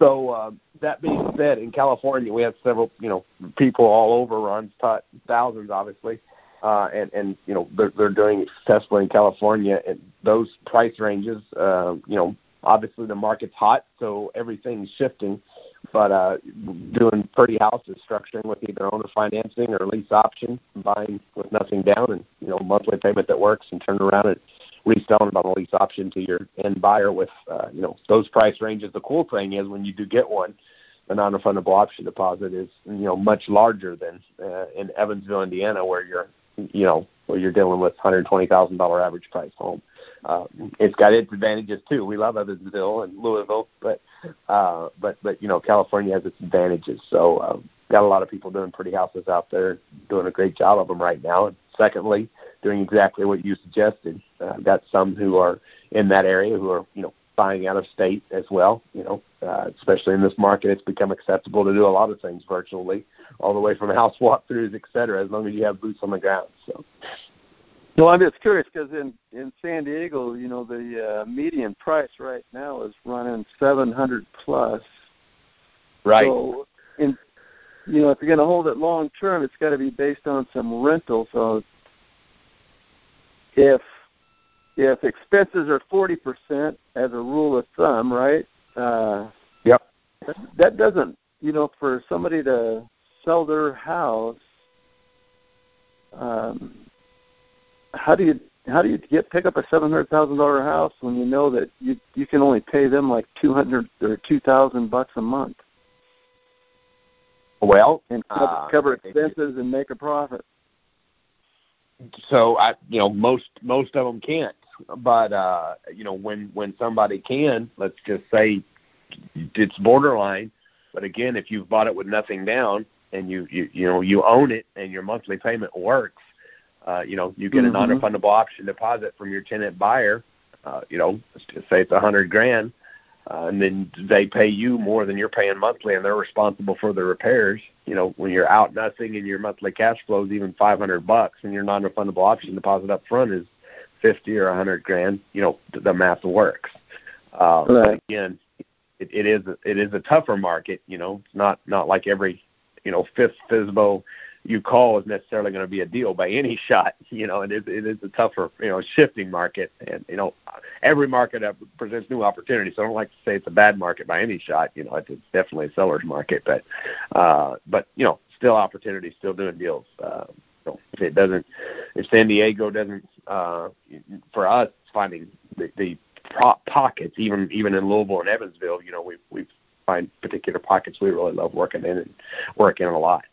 So uh, that being said, in California, we have several, you know, people all over. Ron's taught thousands, obviously, uh, and and you know they're they're doing successfully in California. And those price ranges, uh, you know, obviously the market's hot, so everything's shifting. But uh, doing pretty houses, structuring with either owner financing or lease option, buying with nothing down, and you know monthly payment that works, and turn around and reselling on a lease option to your end buyer with uh, you know those price ranges. The cool thing is when you do get one, the non-refundable option deposit is you know much larger than uh, in Evansville, Indiana, where you're you know where you're dealing with hundred twenty thousand dollar average price home. Uh, it's got its advantages too. We love Evansville and Louisville, but uh, but but you know California has its advantages. So uh, got a lot of people doing pretty houses out there, doing a great job of them right now. And secondly, doing exactly what you suggested. Uh, I've got some who are in that area who are you know buying out of state as well. You know, uh, especially in this market, it's become acceptable to do a lot of things virtually, all the way from house walkthroughs, et cetera, as long as you have boots on the ground. So. No, I'm just curious because in in San Diego, you know, the uh, median price right now is running 700 plus. Right. So, in you know, if you're going to hold it long term, it's got to be based on some rental. So, if if expenses are 40% as a rule of thumb, right? Uh, yep. That, that doesn't, you know, for somebody to sell their house. Um, how do you how do you get pick up a seven hundred thousand dollar house when you know that you you can only pay them like two hundred or two thousand bucks a month? Well, and cover, uh, cover expenses and make a profit. So I, you know, most most of them can't. But uh, you know, when when somebody can, let's just say it's borderline. But again, if you've bought it with nothing down and you you you know you own it and your monthly payment works, uh, you know, you get mm-hmm. a non-refundable option deposit from your tenant buyer. Uh, you know, let's just say it's a hundred grand uh, and then they pay you more than you're paying monthly, and they're responsible for the repairs. You know, when you're out nothing and your monthly cash flow is even 500 bucks, and your non-refundable option deposit up front is 50 or 100 grand, you know, the math works. Uh, right. But again, it, it is it is a tougher market. You know, it's not not like every you know fifth FSBO you call is necessarily going to be a deal by any shot. You know, and it, it is a tougher, you know, shifting market, and you know, every market presents new opportunities. So I don't like to say it's a bad market by any shot. You know, it's, definitely a seller's market, but uh, but you know, still opportunities, still doing deals. Uh, so if it doesn't, if San Diego doesn't, uh, for us finding the, the pockets, even even in Louisville and Evansville, you know, we we find particular pockets we really love working in and working in a lot.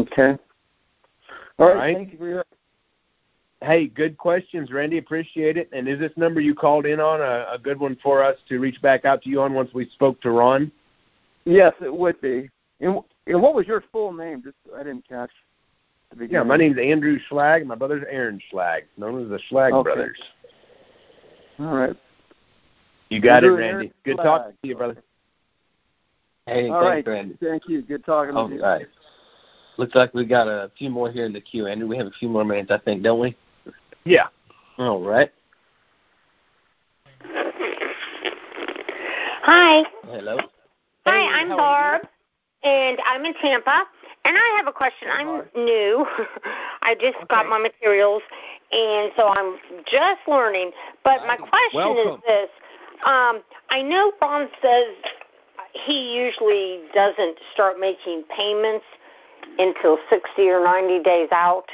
Okay. All right. right. Thank you for your. Hey, good questions, Randy. Appreciate it. And is this number you called in on a, a good one for us to reach back out to you on once we spoke to Ron? Yes, it would be. And, and what was your full name? Just I didn't catch. Yeah, my name's Andrew Schlag. My brother's Aaron Schlag, known as the Schlag okay. brothers. All right. You got Andrew it, Randy. Good Schlag. talking to you, brother. Hey, All thanks, right. Randy. Thank you. Good talking All to you. Right. Looks like we got a few more here in the queue, Andrew. We have a few more minutes, I think, don't we? Yeah. All right. Hi. Hello. Hi, Hey, I'm Barb, and I'm in Tampa. And I have a question. Hey, I'm Barb. new. I just got my materials, and so I'm just learning. But my question Welcome. is this: um, I know Ron says he usually doesn't start making payments until 60 or 90 days out,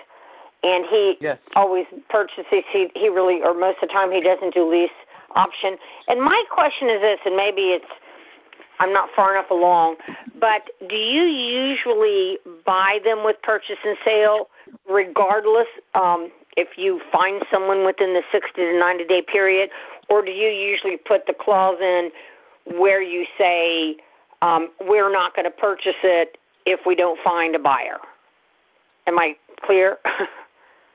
and he Yes. always purchases. He he really, or most of the time, he doesn't do lease option. And my question is this, and maybe it's I'm not far enough along, but do you usually buy them with purchase and sale, regardless um, if you find someone within the 60 to 90 day period, or do you usually put the clause in where you say um, we're not going to purchase it if we don't find a buyer? Am I clear?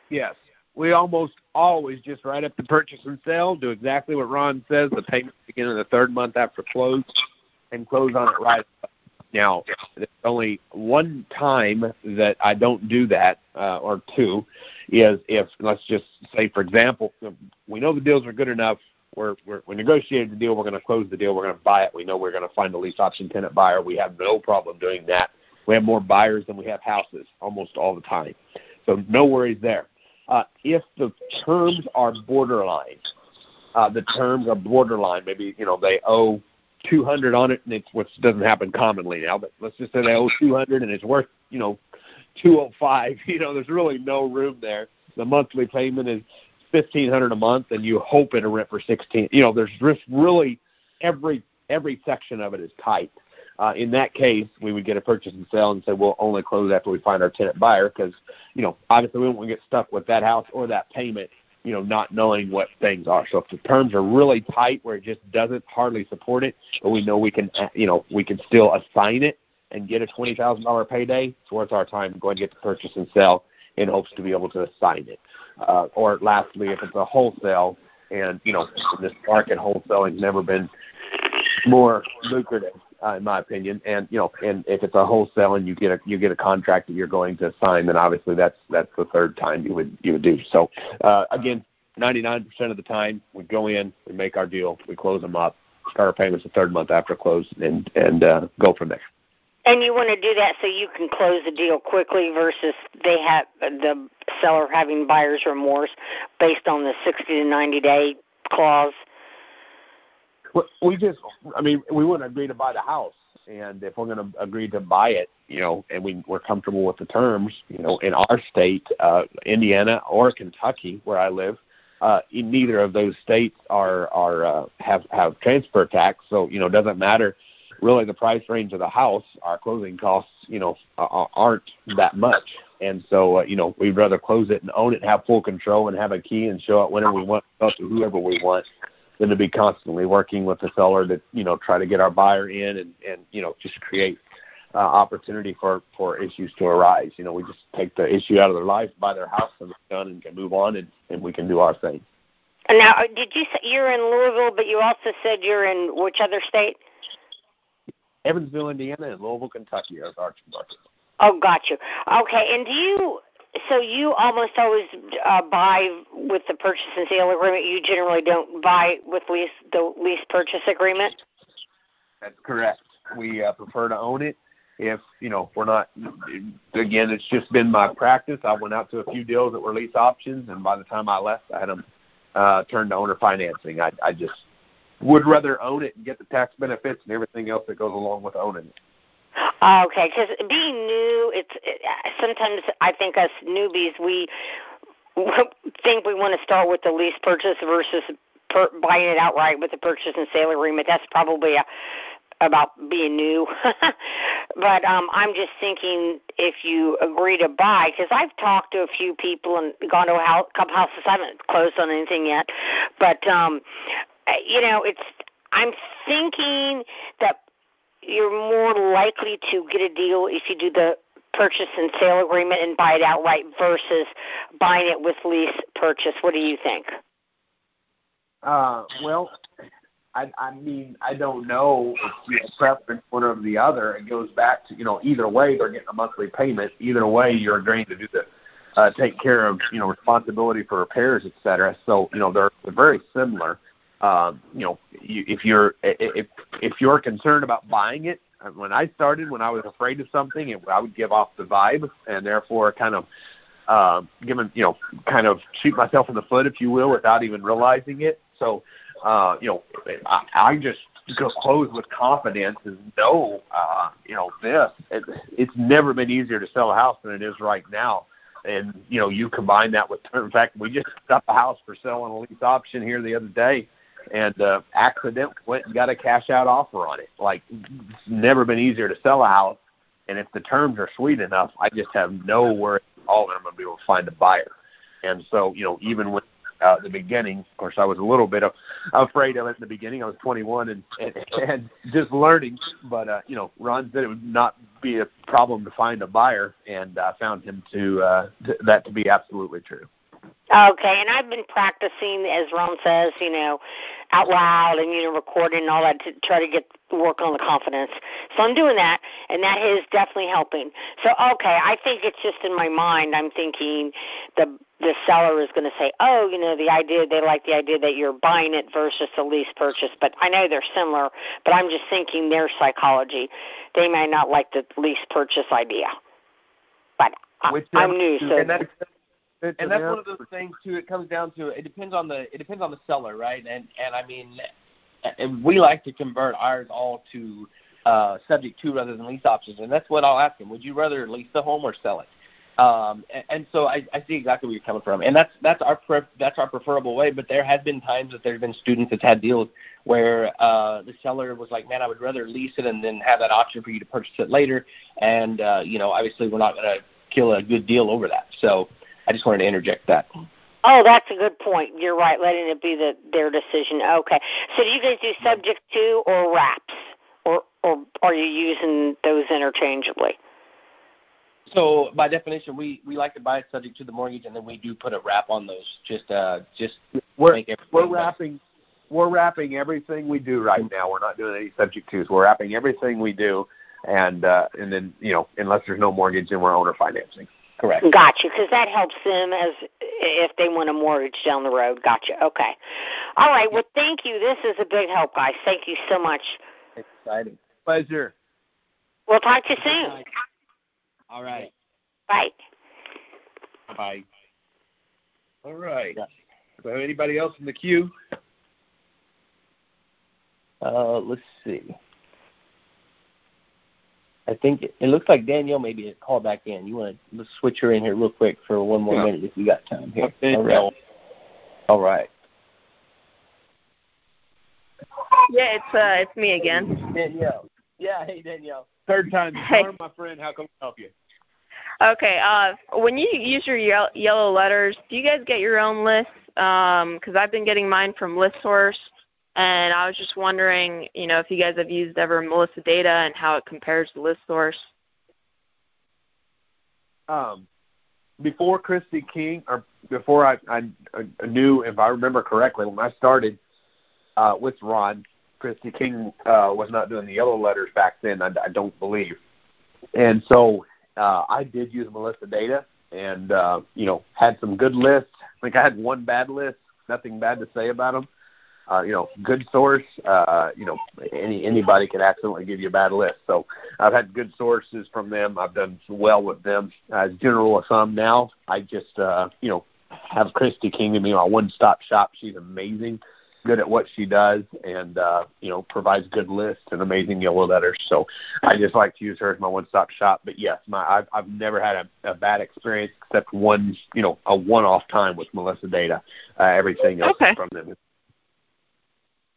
Yes. We almost always just write up the purchase and sale, do exactly what Ron says. The payment begin in the third month after close, and close on it right. Now, there's only one time that I don't do that, uh, or two, is if let's just say, for example, we know the deals are good enough. We're, we're we negotiated the deal. We're going to close the deal. We're going to buy it. We know we're going to find a lease option tenant buyer. We have no problem doing that. We have more buyers than we have houses almost all the time, so no worries there. Uh, if the terms are borderline, uh, the terms are borderline. Maybe you know they owe 200 on it, and it's which doesn't happen commonly now. But let's just say they owe 200, and it's worth you know 205. You know, there's really no room there. The monthly payment is 1500 a month, and you hope it'll rent for 16. You know, there's just really every every section of it is tight. Uh, in that case, we would get a purchase and sell and say we'll only close after we find our tenant buyer because, you know, obviously we to get stuck with that house or that payment, you know, not knowing what things are. So if the terms are really tight where it just doesn't hardly support it, but we know we can, uh, you know, we can still assign it and get a twenty thousand dollar payday, it's worth our time going to get the purchase and sell in hopes to be able to assign it. Uh, or lastly, if it's a wholesale And you know, in this market, wholesaling's never been more lucrative, uh, in my opinion. And you know, and if it's a wholesale and you get a you get a contract that you're going to sign, then obviously that's that's the third time you would you would do. So uh, again, 99% of the time we go in, we make our deal, we close them up, start our payments the third month after close, and and uh, go from there. And you want to do that so you can close the deal quickly versus they have the seller having buyer's remorse based on the 60 to 90 day clause. We just, I mean, we wouldn't agree to buy the house, and if we're going to agree to buy it, you know, and we we're comfortable with the terms, you know, in our state, uh, Indiana or Kentucky, where I live, uh, neither of those states are are uh, have have transfer tax, so you know, it doesn't matter really the price range of the house, our closing costs, you know, aren't that much. And so, uh, you know, we'd rather close it and own it, have full control, and have a key and show it whenever we want, to whoever we want, than to be constantly working with the seller to, you know, try to get our buyer in and and you know just create uh, opportunity for for issues to arise. You know, we just take the issue out of their life, buy their house, and they're done, and can move on, and and we can do our thing. And Now, did you say you're in Louisville, but you also said you're in which other state? Evansville, Indiana, and Louisville, Kentucky as our two markets. Oh, got you. Okay, and do you? So you almost always uh, buy with the purchase and sale agreement. You generally don't buy with lease the lease purchase agreement. That's correct. We uh, prefer to own it. If you know we're not, again, it's just been my practice. I went out to a few deals that were lease options, and by the time I left, I had them uh, turned to owner financing. I, I just would rather own it and get the tax benefits and everything else that goes along with owning it. Okay, because being new, it's it, sometimes I think us newbies we think we want to start with the lease purchase versus per, buying it outright with the purchase and sale agreement. That's probably a, about being new. but um I'm just thinking if you agree to buy, because I've talked to a few people and gone to a house, couple houses. I haven't closed on anything yet, but um you know, it's I'm thinking that you're more likely to get a deal if you do the purchase and sale agreement and buy it outright versus buying it with lease purchase. What do you think? Uh, well, I, I mean, I don't know if you know, preference one or the other. It goes back to you know either way they're getting a monthly payment. Either way you're agreeing to do the uh, take care of you know responsibility for repairs, et cetera. So you know they're, they're very similar um, you know, if you're if if you're concerned about buying it, uh, when I started, when I was afraid of something, it, I would give off the vibe, and therefore kind of uh, giving you know kind of shoot myself in the foot, if you will, without even realizing it. So, uh, you know, I, I just go close with confidence and know, uh, you know, this. It, it's never been easier to sell a house than it is right now. And you know, you combine that with, in fact, we just got the house for sale on a lease option here the other day and uh, accidentally went and got a cash out offer on it. Like it's never been easier to sell a house, and if the terms are sweet enough, I just have no worry at all that I'm going to be able to find a buyer. And so, you know, even with uh, the beginning, of course, I was a little bit of, afraid of it in the beginning. I was 21 and and, and just learning, but uh, you know, Ron said it would not be a problem to find a buyer, and I found him to, uh, that to be absolutely true. Okay, and I've been practicing, as Ron says, you know, out loud and you know, recording and all that to try to get work on the confidence. So I'm doing that, and that is definitely helping. So okay, I think it's just in my mind. I'm thinking the the seller is going to say, oh, you know, the idea they like the idea that you're buying it versus a lease purchase. But I know they're similar, but I'm just thinking their psychology. They may not like the lease purchase idea. But I, I'm new, so. And that's, and that's one of those things too. It comes down to it depends on the it depends on the seller, right? And and I mean, and we like to convert ours all to uh, subject to rather than lease options, and that's what I'll ask them. Would you rather lease the home or sell it? Um, and, and so I, I see exactly where you're coming from, and that's that's our pre- that's our preferable way. But there have been times that there's been students that's had deals where uh, the seller was like, "Man, I would rather lease it and then have that option for you to purchase it later." And uh, you know, obviously, we're not going to kill a good deal over that. So I just wanted to interject that. Oh, that's a good point. You're right, letting it be the, their decision. Okay. So do you guys do subject to or wraps? Or or are you using those interchangeably? So by definition, we we like to buy it subject to the mortgage, and then we do put a wrap on those. Just uh, just we're make we're wrapping we're wrapping everything we do right now. We're not doing any subject tos. We're wrapping everything we do, and uh, and then you know unless there's no mortgage, then we're owner financing. Correct. Gotcha, because that helps them as if they want a mortgage down the road. Gotcha. Okay. All right. Well, thank you. This is a big help, guys. Thank you so much. Exciting. Pleasure. We'll talk to you soon. All right. Bye. Bye. All right. So anybody else in the queue? Uh, let's see. I think it, it looks like Danielle maybe a call back in. You want to switch her in here real quick for one more Yeah. minute if you got time here. Okay, All right. All right. Yeah, it's uh, it's me again. Danielle. Yeah. Hey, Danielle. Third time's the Hey. charm, my friend. How can I help you? Okay. Uh, when you use your yel- yellow letters, do you guys get your own lists? Because I've been getting mine from ListSource, and I was just wondering, you know, if you guys have used ever Melissa Data and how it compares to list source. um, before Christy King, or before I, I, I knew, if I remember correctly, when I started uh, with Ron, Christy King uh, was not doing the yellow letters back then. I, I don't believe, and so uh, I did use Melissa Data, and uh, you know had some good lists. I think I had one bad list, nothing bad to say about them. Uh, you know, good source. Uh, you know, any anybody could accidentally give you a bad list. So I've had good sources from them. I've done well with them. As general of thumb now, I just uh, you know have Christy King to me my one stop shop. She's amazing, good at what she does, and uh, you know provides good lists and amazing yellow letters. So I just like to use her as my one stop shop. But yes, my I've, I've never had a, a bad experience except one you know a one off time with Melissa Data. Uh, everything else Okay. from them.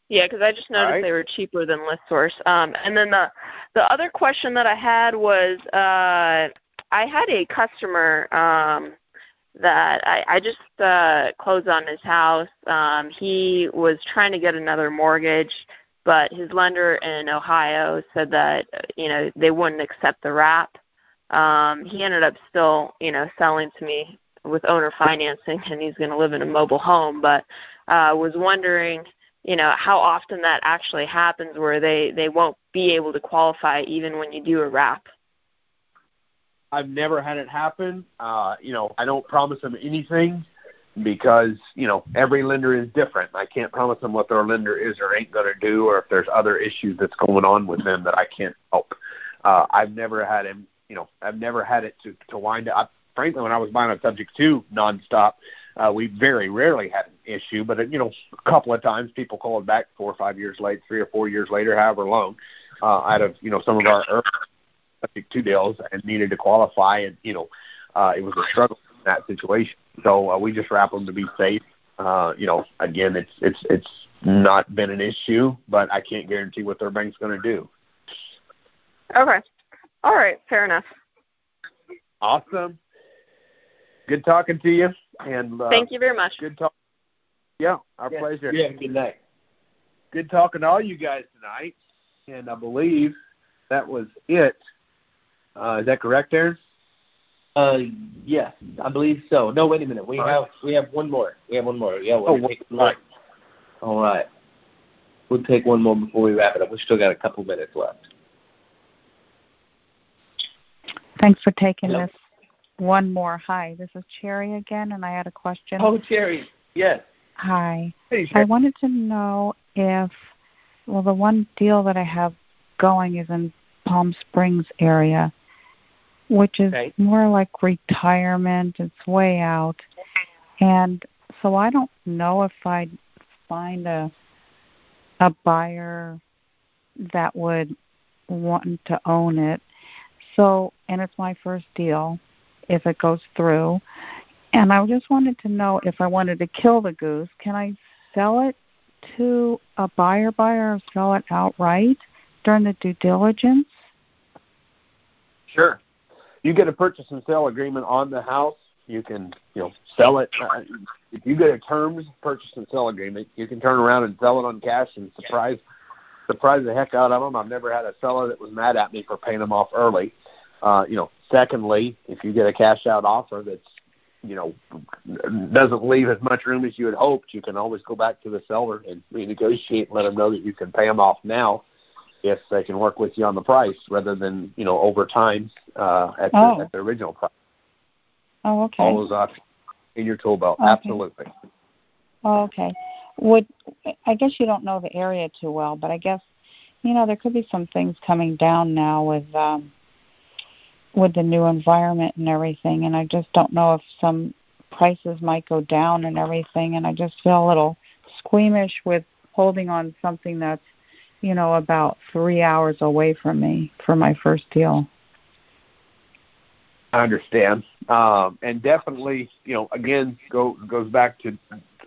Yeah, because I just noticed Alright. they were cheaper than ListSource. Um, and then the the other question that I had was uh, I had a customer um, that I, I just uh, closed on his house. Um, he was trying to get another mortgage, but his lender in Ohio said that uh, you know they wouldn't accept the wrap. Um, he ended up still you know selling to me with owner financing, and he's going to live in a mobile home. But uh, was wondering you know how often that actually happens where they they won't be able to qualify even when you do a wrap I've never had it happen. Uh, you know, I don't promise them anything because you know every lender is different. I can't promise them what their lender is or ain't going to do, or if there's other issues that's going on with them that I can't help. Uh, I've never had him. You know, I've never had it to to wind up. Frankly, when I was buying a subject to nonstop, uh, we very rarely had an issue. But you know, a couple of times people called back four or five years late, three or four years later, however long, uh, out of you know some of our early subject to deals and needed to qualify, and you know, uh, it was a struggle in that situation. So uh, we just wrap them to be safe. Uh, you know, again, it's it's it's not been an issue, but I can't guarantee what their bank's going to do. okay all right fair enough Awesome. Good talking to you, and uh, thank you very much Good talk. Yeah, our Yeah. pleasure. Yeah. Good night. Good talking to all you guys tonight, and I believe that was it. Uh, is that correct, Aaron? Uh, yes, I believe so. No, wait a minute. We All have right. we have one more. We have one more. Yeah. We'll Oh, take one. right. All right. We'll take one more before we wrap it up. We still got a couple minutes left. Thanks for taking Hello. this. One more. Hi, this is Cherry again, and I had a question. Oh, Cherry. Yes. Hi. Hey, I wanted to know if, well, the one deal that I have going is in Palm Springs area, which is Okay. more like retirement. It's way out, and so I don't know if I'd find a a buyer that would want to own it. So, and it's my first deal if it goes through. And I just wanted to know if I wanted to kill the goose, can I sell it to a buyer buyer or sell it outright during the due diligence? Sure. You get a purchase and sale agreement on the house. You can, you know, sell it. Uh, if you get a terms purchase and sell agreement, you can turn around and sell it on cash and surprise surprise the heck out of them. I've never had a seller that was mad at me for paying them off early. Uh, you know, secondly, if you get a cash out offer that's you know doesn't leave as much room as you had hoped, you can always go back to the seller and renegotiate and let them know that you can pay them off now if they can work with you on the price rather than you know over time uh, at, oh. the, at the original price. Oh, okay. All those options in your tool belt, okay. absolutely. Oh, okay. Would I guess you don't know the area too well, but I guess you know there could be some things coming down now with um, with the new environment and everything, and I just don't know if some prices might go down and everything, and I just feel a little squeamish with holding on something that's you know about three hours away from me for my first deal. I understand, um, and definitely, you know, again, go goes back to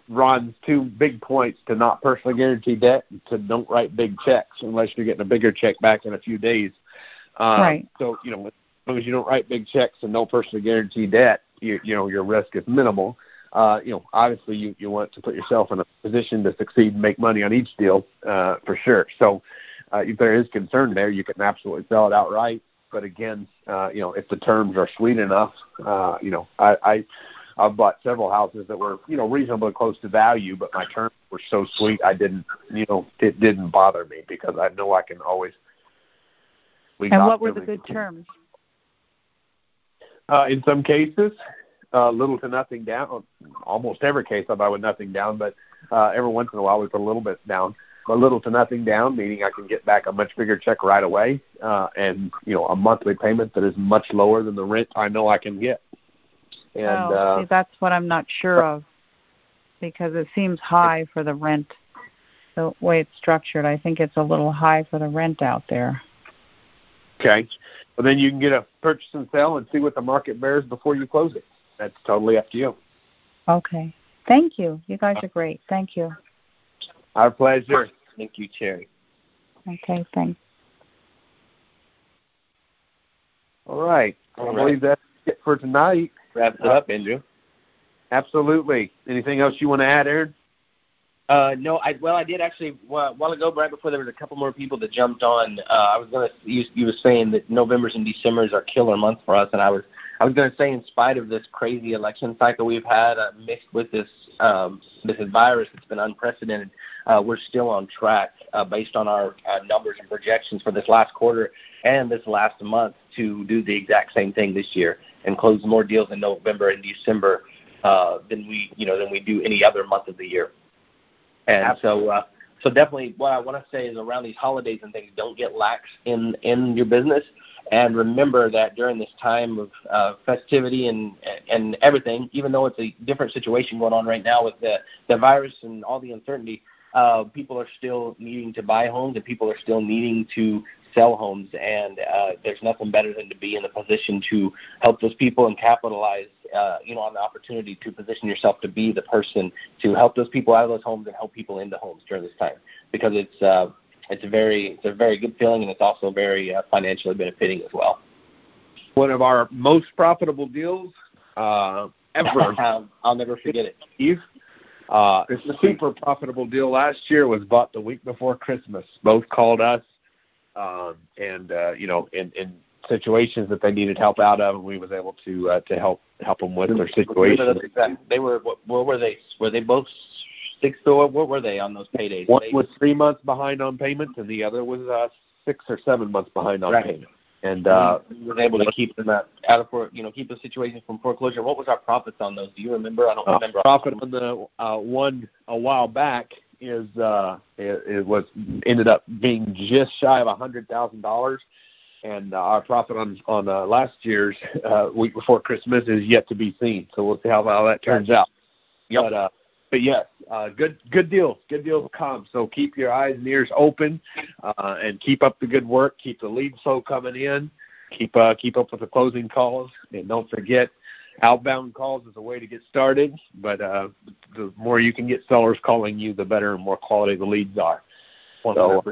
Ron's two big points to not personally guarantee debt and to don't write big checks unless you're getting a bigger check back in a few days. Um, right. So you know, long as you don't write big checks and no personally guarantee debt, you you know your risk is minimal. Uh, you know, obviously you you want to put yourself in a position to succeed and make money on each deal uh, for sure. So uh, if there is concern there, you can absolutely sell it outright. But again, uh, you know, if the terms are sweet enough, uh, you know, I, I I've bought several houses that were, you know, reasonably close to value, but my terms were so sweet I didn't, you know, it didn't bother me because I know I can always. And what were the good terms? Uh, in some cases, uh, little to nothing down. Almost every case I buy with nothing down, but uh, every once in a while we put a little bit down. But little to nothing down, meaning I can get back a much bigger check right away, uh, and you know a monthly payment that is much lower than the rent I know I can get. And oh, uh, see, that's what I'm not sure of because it seems high for the rent. The way it's structured, I think it's a little high for the rent out there. Okay. Well, then you can get a purchase and sell and see what the market bears before you close it. That's totally up to you. Okay. Thank you. You guys are great. Thank you. Our pleasure. Thank you, Cherry. Okay, thanks. All right. All I believe that's it for tonight wraps it up, Andrew. Absolutely. Anything else you want to add, Aaron? Uh, no, I well, I did actually a while ago, right before there was a couple more people that jumped on. Uh, I was gonna you, you were saying that November's and December's are killer months for us, and I was I was gonna say in spite of this crazy election cycle we've had uh, mixed with this um, this virus that's been unprecedented, uh, we're still on track uh, based on our uh, numbers and projections for this last quarter and this last month to do the exact same thing this year and close more deals in November and December uh, than we you know than we do any other month of the year. And Absolutely. so uh, so definitely what I want to say is around these holidays and things, don't get lax in in your business, and remember that during this time of uh, festivity and and everything, even though it's a different situation going on right now with the the virus and all the uncertainty, uh, people are still needing to buy homes and people are still needing to sell homes, and uh, there's nothing better than to be in a position to help those people and capitalize, uh, you know, on the opportunity to position yourself to be the person to help those people out of those homes and help people into homes during this time, because it's uh, it's a very it's a very good feeling and it's also very uh, financially benefiting as well. One of our most profitable deals uh, ever. I'll never forget it. Steve, uh, a super profitable deal last year was bought the week before Christmas. Both called us um, and uh, you know, in, in situations that they needed help out of, and we was able to uh, to help help them with their situation. They were what, what were they? Were they both six or what were they on those paydays? One they, was three months behind on payments, and the other was uh, six or seven months behind on right. payments. And uh, we were able to keep them out, out of you know keep the situation from foreclosure. What was our profits on those? Do you remember? I don't uh, remember. Profit on the uh, one a while back is uh it, it was ended up being just shy of a hundred thousand dollars and uh, our profit on on uh, last year's uh, week before Christmas is yet to be seen. So we'll see how, how that turns out. Yep. But uh, but yes, uh, good good deals, good deals come. So keep your eyes and ears open, uh, and keep up the good work. Keep the lead flow coming in. Keep uh, keep up with the closing calls, and don't forget outbound calls is a way to get started, but uh, the more you can get sellers calling you, the better and more quality the leads are. So,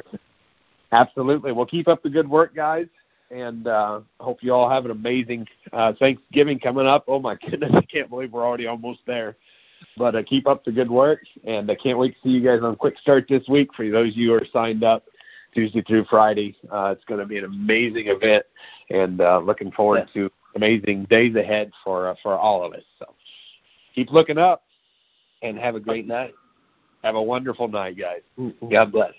absolutely. Well, keep up the good work, guys, and uh, hope you all have an amazing uh, Thanksgiving coming up. Oh my goodness, I can't believe we're already almost there. But uh, keep up the good work, and I can't wait to see you guys on Quick Start this week. For those of you who are signed up, Tuesday through Friday, uh, it's going to be an amazing event, and uh, looking forward to amazing days ahead for uh, for all of us. So keep looking up and have a great night. Have a wonderful night, guys. God bless.